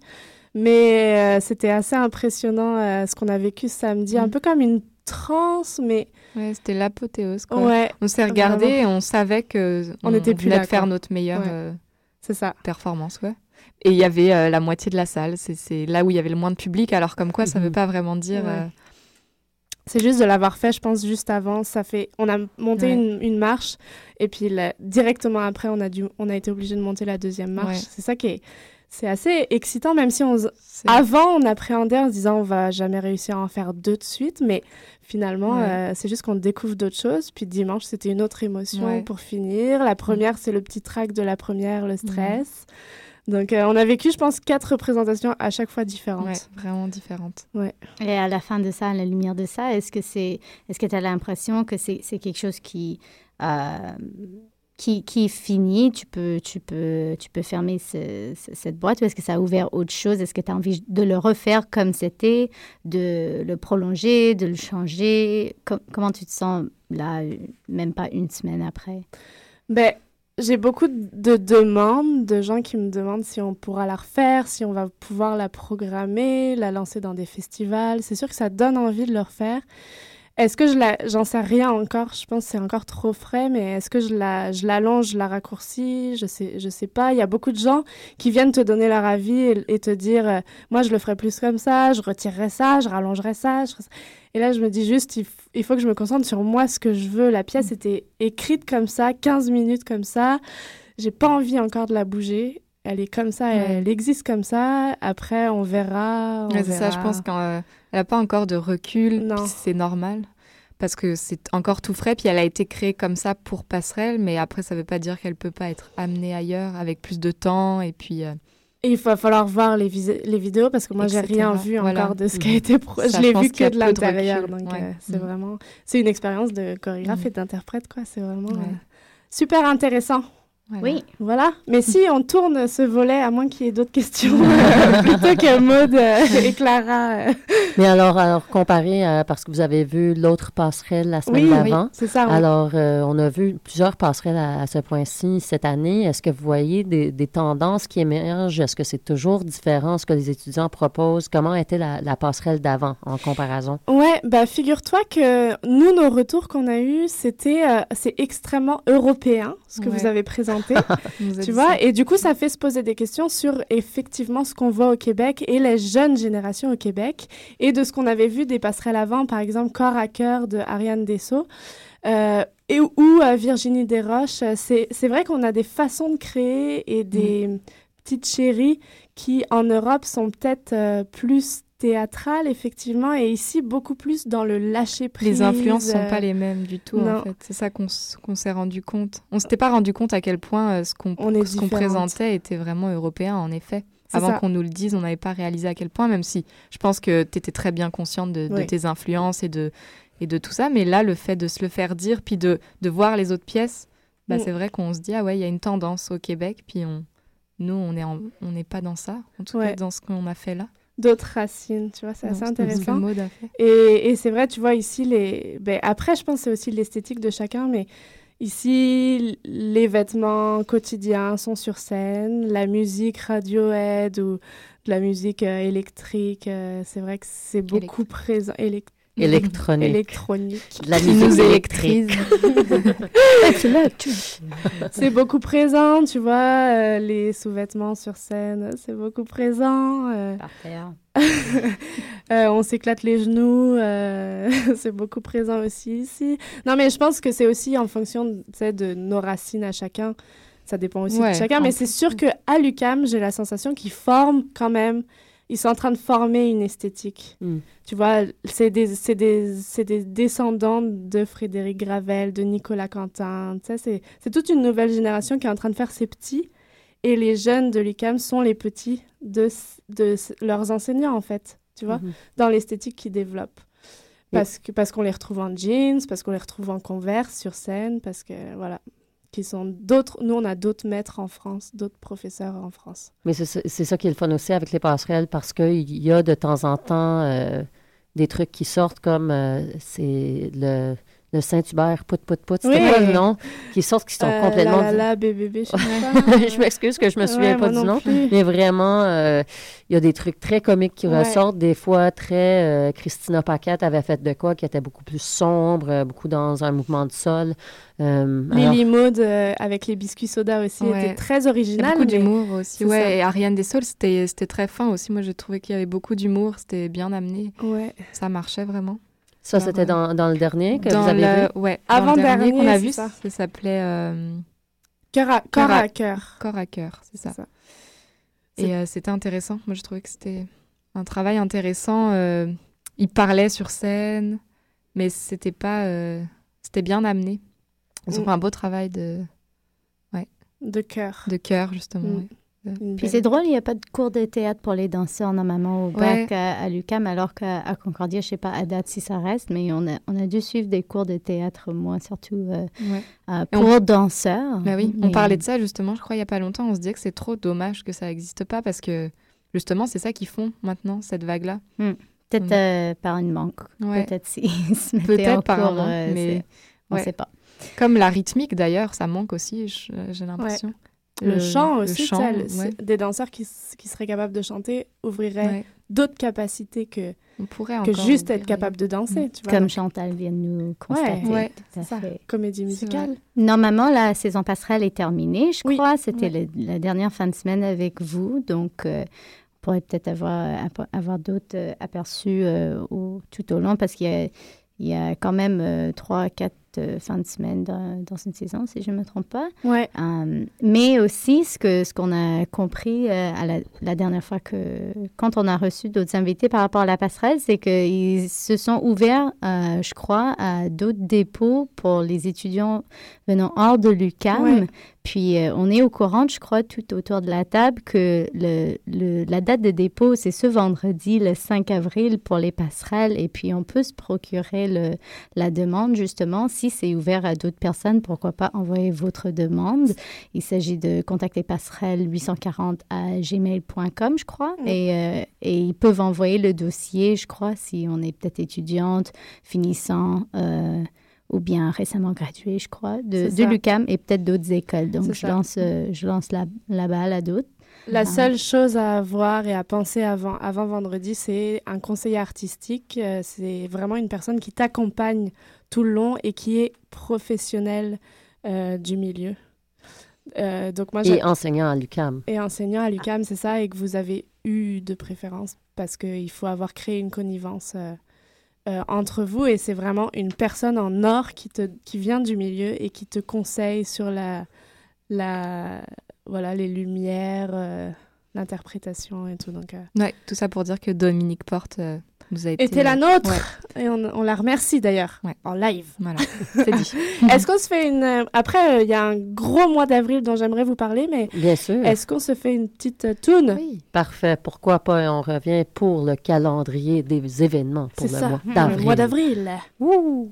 Mais euh, c'était assez impressionnant euh, ce qu'on a vécu samedi, un Mm. peu comme une transe, mais Ouais, c'était l'apothéose. quoi. ouais, On s'est regardé et on savait que On était plus là, faire notre meilleure Ouais. euh, c'est ça. performance. Ouais. Et il y avait euh, la moitié de la salle. C'est- là où il y avait le moins de public. Alors comme quoi, ça Mhm. veut pas vraiment dire. Ouais. euh, C'est juste de l'avoir fait, je pense, juste avant. Ça fait, on a monté Ouais. une, une marche et puis là, directement après, on a dû, on a été obligé de monter la deuxième marche. Ouais. C'est ça qui est, c'est assez excitant, même si on, avant on appréhendait en se disant on va jamais réussir à en faire deux de suite, mais finalement Ouais. euh, c'est juste qu'on découvre d'autres choses. Puis dimanche c'était une autre émotion pour finir. La première c'est le petit track de la première, le stress. Donc euh, on a vécu, je pense, quatre représentations à chaque fois différentes. Ouais, vraiment différentes. Ouais. Et à la fin de ça, à la lumière de ça, est-ce que c'est, est-ce que tu as l'impression que c'est, c'est quelque chose qui, euh, qui, qui est fini? Tu peux, tu peux, tu peux fermer ce- ce- cette boîte ou est-ce que ça a ouvert autre chose? Est-ce que tu as envie de le refaire comme c'était, de le prolonger, de le changer? Com- Comment tu te sens là, euh, même pas une semaine après? Ben, j'ai beaucoup de demandes de gens qui me demandent si on pourra la refaire, si on va pouvoir la programmer, la lancer dans des festivals. C'est sûr que ça donne envie de le refaire. Est-ce que je la, j'en sais rien encore? Je pense que c'est encore trop frais, mais est-ce que je la, je l'allonge, je la raccourcis? Je sais, je sais pas. Il y a beaucoup de gens qui viennent te donner leur avis et, et te dire, euh, moi je le ferais plus comme ça, je retirerais ça, je rallongerais ça. je. Et là, je me dis juste, il, il faut que je me concentre sur moi, ce que je veux. La pièce était écrite comme ça, 15 minutes comme ça. J'ai pas envie encore de la bouger. Elle est comme ça, Ouais. elle existe comme ça. Après, on verra. on Ouais, ça, je pense qu'elle n'a pas encore de recul. C'est normal. Parce que c'est encore tout frais. Puis elle a été créée comme ça pour passerelle. Mais après, ça ne veut pas dire qu'elle peut pas être amenée ailleurs avec plus de temps. Et puis. euh, Et il va falloir voir les, les vidéos parce que moi, j'ai rien vu Voilà. encore de ce qui a Mhm. été. pro- Ça, je l'ai vu que de l'intérieur. Donc, Ouais. euh, c'est Mhm. vraiment. C'est une expérience de chorégraphe Mhm. et d'interprète, quoi. C'est vraiment euh, super intéressant. Oui. Voilà. Mais si on tourne ce volet, à moins qu'il y ait d'autres questions, plutôt que Maud euh, et Clara. euh, Mais alors, alors comparé à, parce que vous avez vu l'autre passerelle la semaine Oui, d'avant. oui, c'est ça, oui. Alors, euh, on a vu plusieurs passerelles à, à ce point-ci cette année. Est-ce que vous voyez des, des tendances qui émergent? Est-ce que c'est toujours différent ce que les étudiants proposent? Comment était la, la passerelle d'avant en comparaison? Ouais, bah figure-toi que nous, nos retours qu'on a eus, c'était euh, c'est extrêmement européen ce que Ouais. vous avez présenté, Tu vois. ça. Et du coup, ça fait se poser des questions sur effectivement ce qu'on voit au Québec et les jeunes générations au Québec et de ce qu'on avait vu des passerelles avant, par exemple Corps à cœur de Ariane Dessau. Euh, et ou euh, Virginie Desroches, Euh, c'est vrai qu'on a des façons de créer et des petites chéries qui, en Europe, sont peut-être euh, plus théâtrales, effectivement, et ici, beaucoup plus dans le lâcher-prise. Les influences sont euh, pas les mêmes du tout, non. en fait. C'est ça qu'on s'est rendu compte. On s'était pas rendu compte à quel point euh, ce qu'on présentait était vraiment européen, en effet. Avant qu'on nous le dise, on n'avait pas réalisé à quel point, même si je pense que tu étais très bien consciente de, tes influences et de, et de tout ça. Mais là, le fait de se le faire dire, puis de, de voir les autres pièces, bah, Mm. c'est vrai qu'on se dit, ah ouais, il y a une tendance au Québec, puis on, nous, on n'est on pas dans ça, en tout cas dans ce qu'on a fait là. D'autres racines, tu vois, c'est assez intéressant. Et, et c'est vrai, tu vois, ici, les... ben, après, je pense que c'est aussi l'esthétique de chacun, mais ici, les vêtements quotidiens sont sur scène, la musique Radiohead ou de la musique euh, électrique, euh, c'est vrai que c'est beaucoup présent. Électronique. électronique. La Qui nous électrique. c'est beaucoup présent, tu vois, euh, les sous-vêtements sur scène, c'est beaucoup présent. euh, Par terre. Euh, on s'éclate les genoux, euh, c'est beaucoup présent aussi ici. Non, mais je pense que c'est aussi en fonction de nos racines à chacun. Ça dépend aussi Ouais, de chacun, mais c'est sûr que à l'UCAM, j'ai la sensation qu'ils forment quand même. Ils sont en train de former une esthétique. Mm. Tu vois, c'est des, des, des descendants de Frédéric Gravel, de Nicolas Quentin. C'est, toute une nouvelle génération qui est en train de faire ses petits. Et les jeunes de l'UCAM sont les petits de, de leurs enseignants, en fait. Tu vois, Mhm. dans l'esthétique qu'ils développent. Parce, que, parce qu'on les retrouve en jeans, parce qu'on les retrouve en converse sur scène, parce que, voilà, qui sont d'autres... Nous, on a d'autres maîtres en France, d'autres professeurs en France. Mais c'est ça- qui est le fun aussi avec les passerelles parce qu'il y a de temps en temps euh, des trucs qui sortent comme euh, c'est le le Saint-Hubert, Pout Pout Pout, c'était Oui. quoi le nom? Qui sortent, qui sont Euh, complètement... La, la, la, bébé, bébé, je sais pas. je m'excuse que je me Ouais, souviens pas du nom, plus. mais vraiment, euh, il y a des trucs très comiques qui Ouais. ressortent. Des fois, très... euh, Christina Paquette avait fait de quoi qui était beaucoup plus sombre, euh, beaucoup dans un mouvement de sol. Euh, alors- Lily Maud euh, avec les biscuits soda aussi Ouais. était très Il y a original. beaucoup mais- d'humour aussi. Ouais, ça. et Ariane Dessol, c'était c'était très fin aussi. Moi, j'ai trouvé qu'il y avait beaucoup d'humour. C'était bien amené. Ouais. Ça marchait vraiment. Ça, Alors, c'était dans, dans le dernier que dans vous avez le, vu? Ouais, le Avant-dernier, dernier qu'on a c'est vu, ça. ça, s'appelait euh, Cœur à, corps à cœur. Corps à cœur, c'est ça. ça. Et euh, c'était intéressant. Moi, je trouvais que c'était un travail intéressant. euh, il parlait sur scène, mais c'était pas. euh, c'était bien amené. Ils ont Mm. fait un beau travail de. Ouais. De cœur. De cœur, justement. Mm. ouais. Puis c'est drôle, il n'y a pas de cours de théâtre pour les danseurs normalement au bac à, à l'UQAM, alors qu'à Concordia, je ne sais pas à date si ça reste, mais on a, on a dû suivre des cours de théâtre, moi surtout, euh, Ouais. euh, pour on- danseurs. Bah oui, on Et- parlait de ça justement, je crois, il n'y a pas longtemps. On se disait que c'est trop dommage que ça n'existe pas parce que justement, c'est ça qu'ils font maintenant, cette vague-là. Hmm. Peut-être euh, par une manque. Ouais. Peut-être en Peut-être par un cours, manque, euh, mais on ne sait pas. Comme la rythmique d'ailleurs, ça manque aussi, j'ai l'impression. Le, chant aussi, tu chant, sais, le- ouais. c'est- des danseurs qui, qui seraient capables de chanter ouvriraient Ouais. d'autres capacités que, On pourrait que juste ouvrir être capable de danser. Mm. Tu vois, Comme Chantal vient de nous constater. ouais, Tout à ça. fait. Comédie musicale. Normalement, la saison passerelle est terminée, je Oui. crois. C'était la dernière fin de semaine avec vous. Donc, euh, on pourrait peut-être avoir, avoir d'autres euh, aperçus euh, au- tout au long parce qu'il y a, il y a quand même euh, trois, quatre euh, fins de semaine dans, dans une saison, si je ne me trompe pas. Ouais. Euh, mais aussi, ce que ce qu'on a compris euh, à la, la dernière fois que, quand on a reçu d'autres invités par rapport à la passerelle, c'est qu'ils se sont ouverts, euh, je crois, à d'autres dépôts pour les étudiants venant hors de. Ouais. Puis, euh, on est au courant, je crois, tout autour de la table, que le, le- la date de dépôt, c'est ce vendredi, le 5 avril, pour les passerelles. Et puis, on peut se procurer le, la demande, justement. Si c'est ouvert à d'autres personnes, pourquoi pas envoyer votre demande. Il s'agit de contacter passerelle 840 à gmail.com, je crois. Mm. Et, euh, et ils peuvent envoyer le dossier, je crois, si on est peut-être étudiante, finissant euh, ou bien récemment graduée, je crois, de, de ça. l'UQAM et peut-être d'autres écoles. Donc, je lance, euh, je lance la, la balle à d'autres. La Ah. seule chose à voir et à penser avant, avant vendredi, c'est un conseiller artistique. Euh, c'est vraiment une personne qui t'accompagne tout le long et qui est professionnelle euh, du milieu. Euh, donc moi, Et enseignant à l'UQAM. et enseignant à l'UQAM, c'est ça, et que vous avez eu de préférence parce qu'il faut avoir créé une connivence euh, entre vous et c'est vraiment une personne en or qui, te, qui vient du milieu et qui te conseille sur la, la, voilà, les lumières, euh, l'interprétation et tout. Donc, euh, Ouais, tout ça pour dire que Dominique Porte nous a été. était la euh, nôtre ouais, et on, on la remercie d'ailleurs Ouais. en live. voilà, c'est dit. Est-ce qu'on se fait une... euh, Après, euh, il y a un gros mois d'avril dont j'aimerais vous parler, mais Bien sûr. est-ce qu'on se fait une petite euh, toune? Oui, parfait. Pourquoi pas? On revient pour le calendrier des événements pour C'est le ça, mois le d'avril. mois d'avril. Ouh!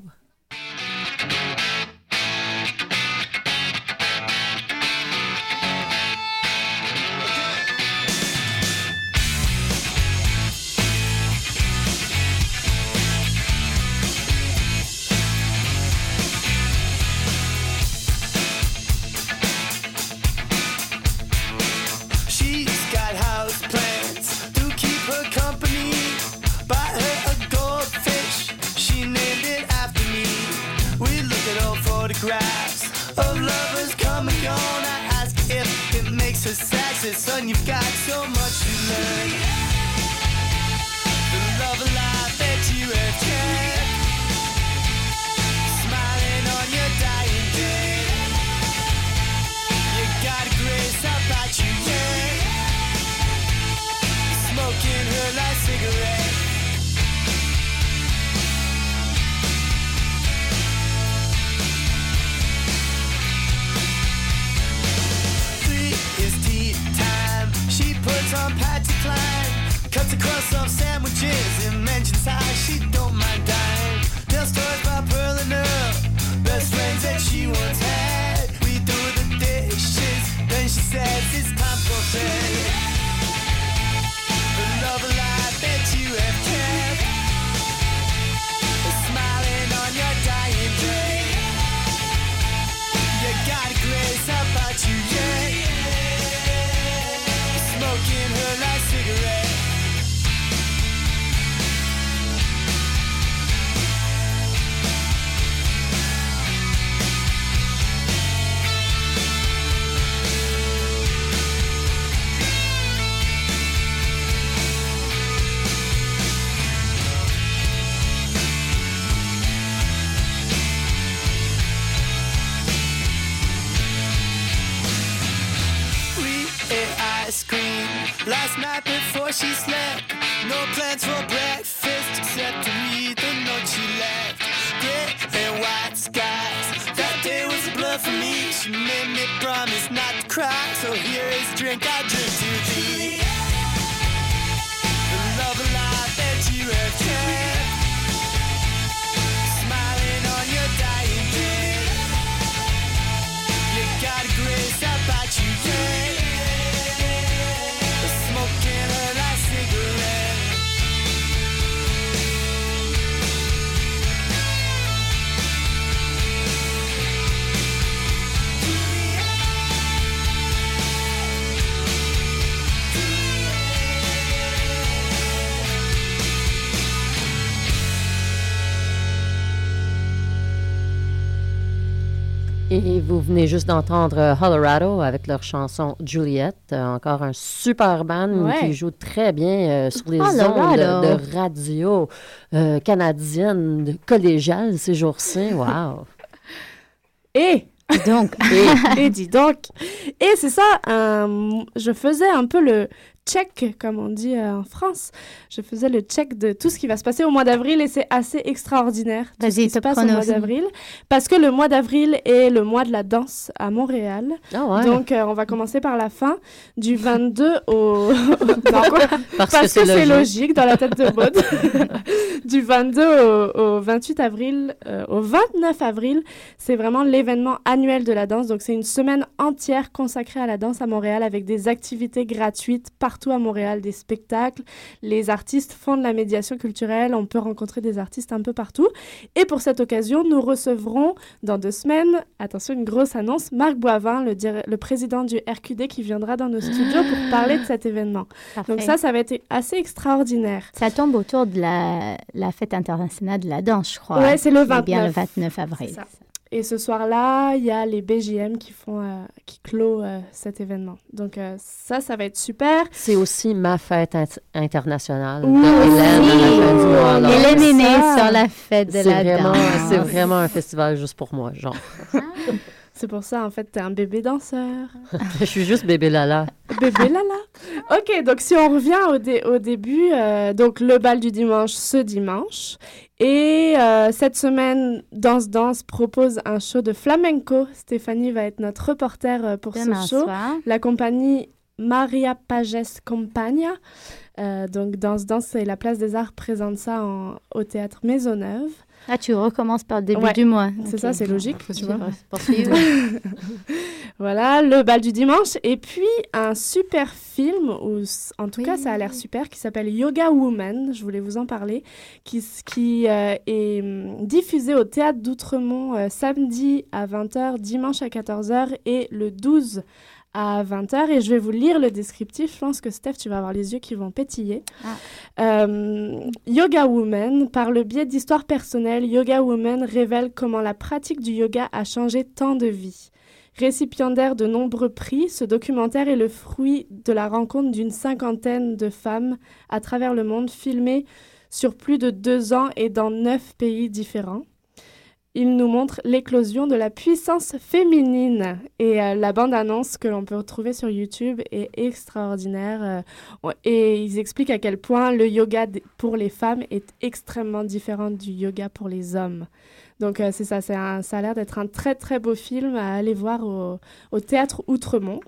Cuts across some sandwiches and mentions how she don't mind dying. Tell stories about Pearl and Earl, best friends that she once had. We do the dishes, then she says it's time for bed. she's Et vous venez juste d'entendre euh, Colorado avec leur chanson Juliette, euh, encore un super band Ouais. qui joue très bien euh, sur les Colorado. ondes de, de radio euh, canadienne, collégiale ces jours-ci. Wow! Et donc, et dis donc. Et c'est ça, euh, je faisais un peu le check, comme on dit euh, en France. Je faisais le check de tout ce qui va se passer au mois d'avril et c'est assez extraordinaire tout ce Vas-y, qui se passe au mois d'avril. Parce que le mois d'avril est le mois de la danse à Montréal. Ah ouais. Donc, euh, on va commencer par la fin, du 22 au... Non, quoi? Parce Parce, que que c'est logique. logique dans la tête de Maud. du 22 au, au 28 avril, euh, au 29 avril, c'est vraiment l'événement annuel de la danse. Donc, c'est une semaine entière consacrée à la danse à Montréal avec des activités gratuites partout à Montréal, des spectacles. Les artistes font de la médiation culturelle. On peut rencontrer des artistes un peu partout. Et pour cette occasion, nous recevrons dans deux semaines, attention, une grosse annonce, Marc Boivin, le, président du RQD, qui viendra dans nos studios pour parler de cet événement. Parfait. Donc ça, ça va être assez extraordinaire. Ça tombe autour de la, la fête internationale de la danse, je crois. Ouais, c'est le qui est bien le 29. 29 avril. Et ce soir-là, il y a les BGM qui font, euh, qui clôt euh, cet événement. Donc euh, ça, ça va être super. C'est aussi ma fête int- internationale Oui. Hélène est née sur la fête de C'est la vraiment, c'est vraiment un festival juste pour moi, genre. C'est pour ça, en fait, t'es un bébé danseur. Je suis juste bébé Lala. Bébé Lala. Ok, donc si on revient au, dé- au début, euh, donc le bal du dimanche ce dimanche. Et euh, cette semaine, Danse Danse propose un show de flamenco. Stéphanie va être notre reporter euh, pour Demain ce show. soir. La compagnie Maria Pages Compagna. Euh, donc Danse Danse, c'est la Place des Arts présente ça en- au théâtre Maisonneuve. Ah, tu recommences par le début Ouais, du mois. C'est ça, c'est logique, tu vois. Poursuivre. Voilà, le bal du dimanche. Et puis, un super film, ou en tout cas, ça a l'air super, qui s'appelle Yoga Woman. Je voulais vous en parler. Qui, euh, est hum, diffusé au Théâtre d'Outremont euh, samedi à 20h, dimanche à 14h et le 12 à 20h. Et je vais vous lire le descriptif. Je pense que Steph, tu vas avoir les yeux qui vont pétiller. Euh, yoga Woman, par le biais d'histoires personnelles, Yoga Woman révèle comment la pratique du yoga a changé tant de vies. Récipiendaire de nombreux prix, ce documentaire est le fruit de la rencontre d'une cinquantaine de femmes à travers le monde, filmées sur plus de deux ans et dans neuf pays différents. Il nous montre l'éclosion de la puissance féminine et euh, la bande-annonce que l'on peut retrouver sur YouTube est extraordinaire. euh, et ils expliquent à quel point le yoga pour les femmes est extrêmement différent du yoga pour les hommes. Donc euh, c'est ça, c'est un- ça a l'air d'être un très très beau film à aller voir au, au théâtre Outremont.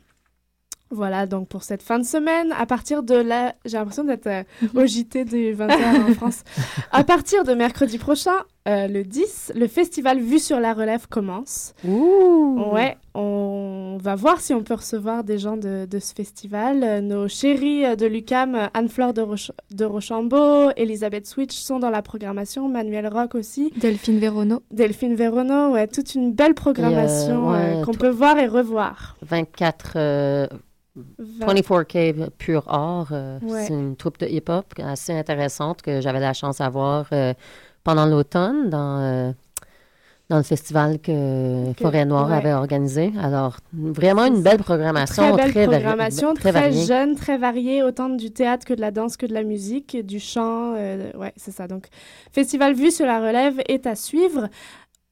Voilà, donc pour cette fin de semaine, à partir de là, j'ai l'impression d'être euh, au JT du 21 en France. À partir de mercredi prochain, euh, le 10, le festival Vue sur la Relève commence. Ouais, on va voir si on peut recevoir des gens de, de ce festival. Euh, nos chéris euh, de l'UCAM, Anne-Fleur de, Rochambeau, Elisabeth Switch sont dans la programmation, Manuel Rock aussi. Delphine Véronneau. Delphine Véronneau, ouais, toute une belle programmation ouais, euh, qu'on peut voir et revoir. 24, euh, 24K Pure Art, Ouais. c'est une troupe de hip-hop assez intéressante que j'avais la chance d'avoir pendant l'automne dans, euh, dans le festival que, Forêt Noire ouais. avait organisé. Alors, vraiment une belle programmation. Très belle vari- programmation, très, variée. jeune, très variée, autant du théâtre que de la danse que de la musique, du chant. euh, ouais, c'est ça. Donc, Festival Vue sur la Relève est à suivre.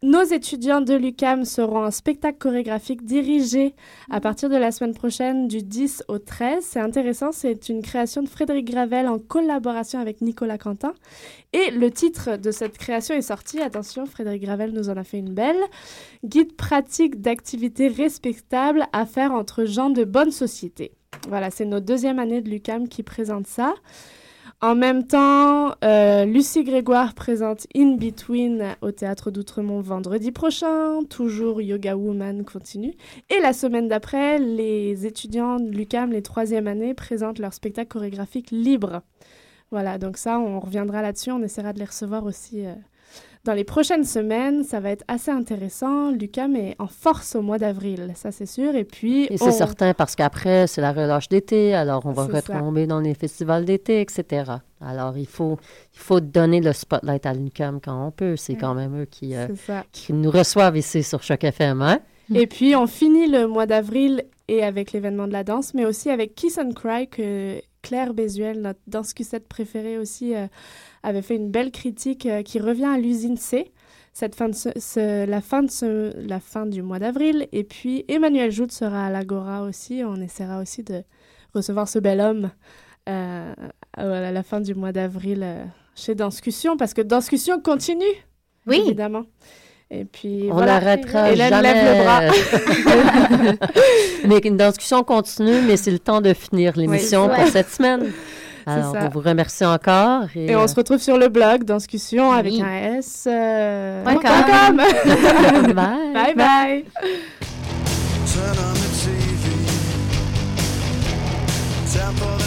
Nos étudiants de l'UCAM seront en spectacle chorégraphique dirigé à partir de la semaine prochaine du 10 au 13. C'est intéressant, c'est une création de Frédéric Gravel en collaboration avec Nicolas Quentin. Et le titre de cette création est sorti, attention, Frédéric Gravel nous en a fait une belle, Guide pratique d'activités respectables à faire entre gens de bonne société. Voilà, c'est notre deuxième année de l'UCAM qui présente ça. En même temps, euh, Lucie Grégoire présente In Between au Théâtre d'Outremont vendredi prochain. Toujours Yoga Woman continue. Et la semaine d'après, les étudiants de l'UCAM, les troisième années, présentent leur spectacle chorégraphique libre. Voilà, donc ça, on reviendra là-dessus. On essaiera de les recevoir aussi euh, dans les prochaines semaines, ça va être assez intéressant. Lucam est en force au mois d'avril, ça c'est sûr. Et puis. Et c'est certain parce qu'après, c'est la relâche d'été, alors on va retomber dans les festivals d'été, etc. Alors il faut, il faut donner le spotlight à l'UCAM quand on peut. C'est quand même eux qui, euh, qui nous reçoivent ici sur Choc FM. Hein? Et puis on finit le mois d'avril et avec l'événement de la danse, mais aussi avec Kiss and Cry que Claire Bézuel, notre danse Q7 préférée aussi. Euh, avait fait une belle critique euh, qui revient à l'usine C. Cette fin de la, fin de la fin du mois d'avril. Et puis Emmanuel Jout sera à l'Agora aussi. On essaiera aussi de recevoir ce bel homme euh, à la fin du mois d'avril euh, chez Danscussion, parce que Danscussion continue, oui. évidemment. Et puis, on l'arrêtera jamais. lève le bras. mais une discussion continue, mais c'est le temps de finir l'émission pour cette semaine. Alors, on vous remercie encore. Et, on se retrouve sur le blog Danscussion avec un S. Euh... bye. bye bye. Just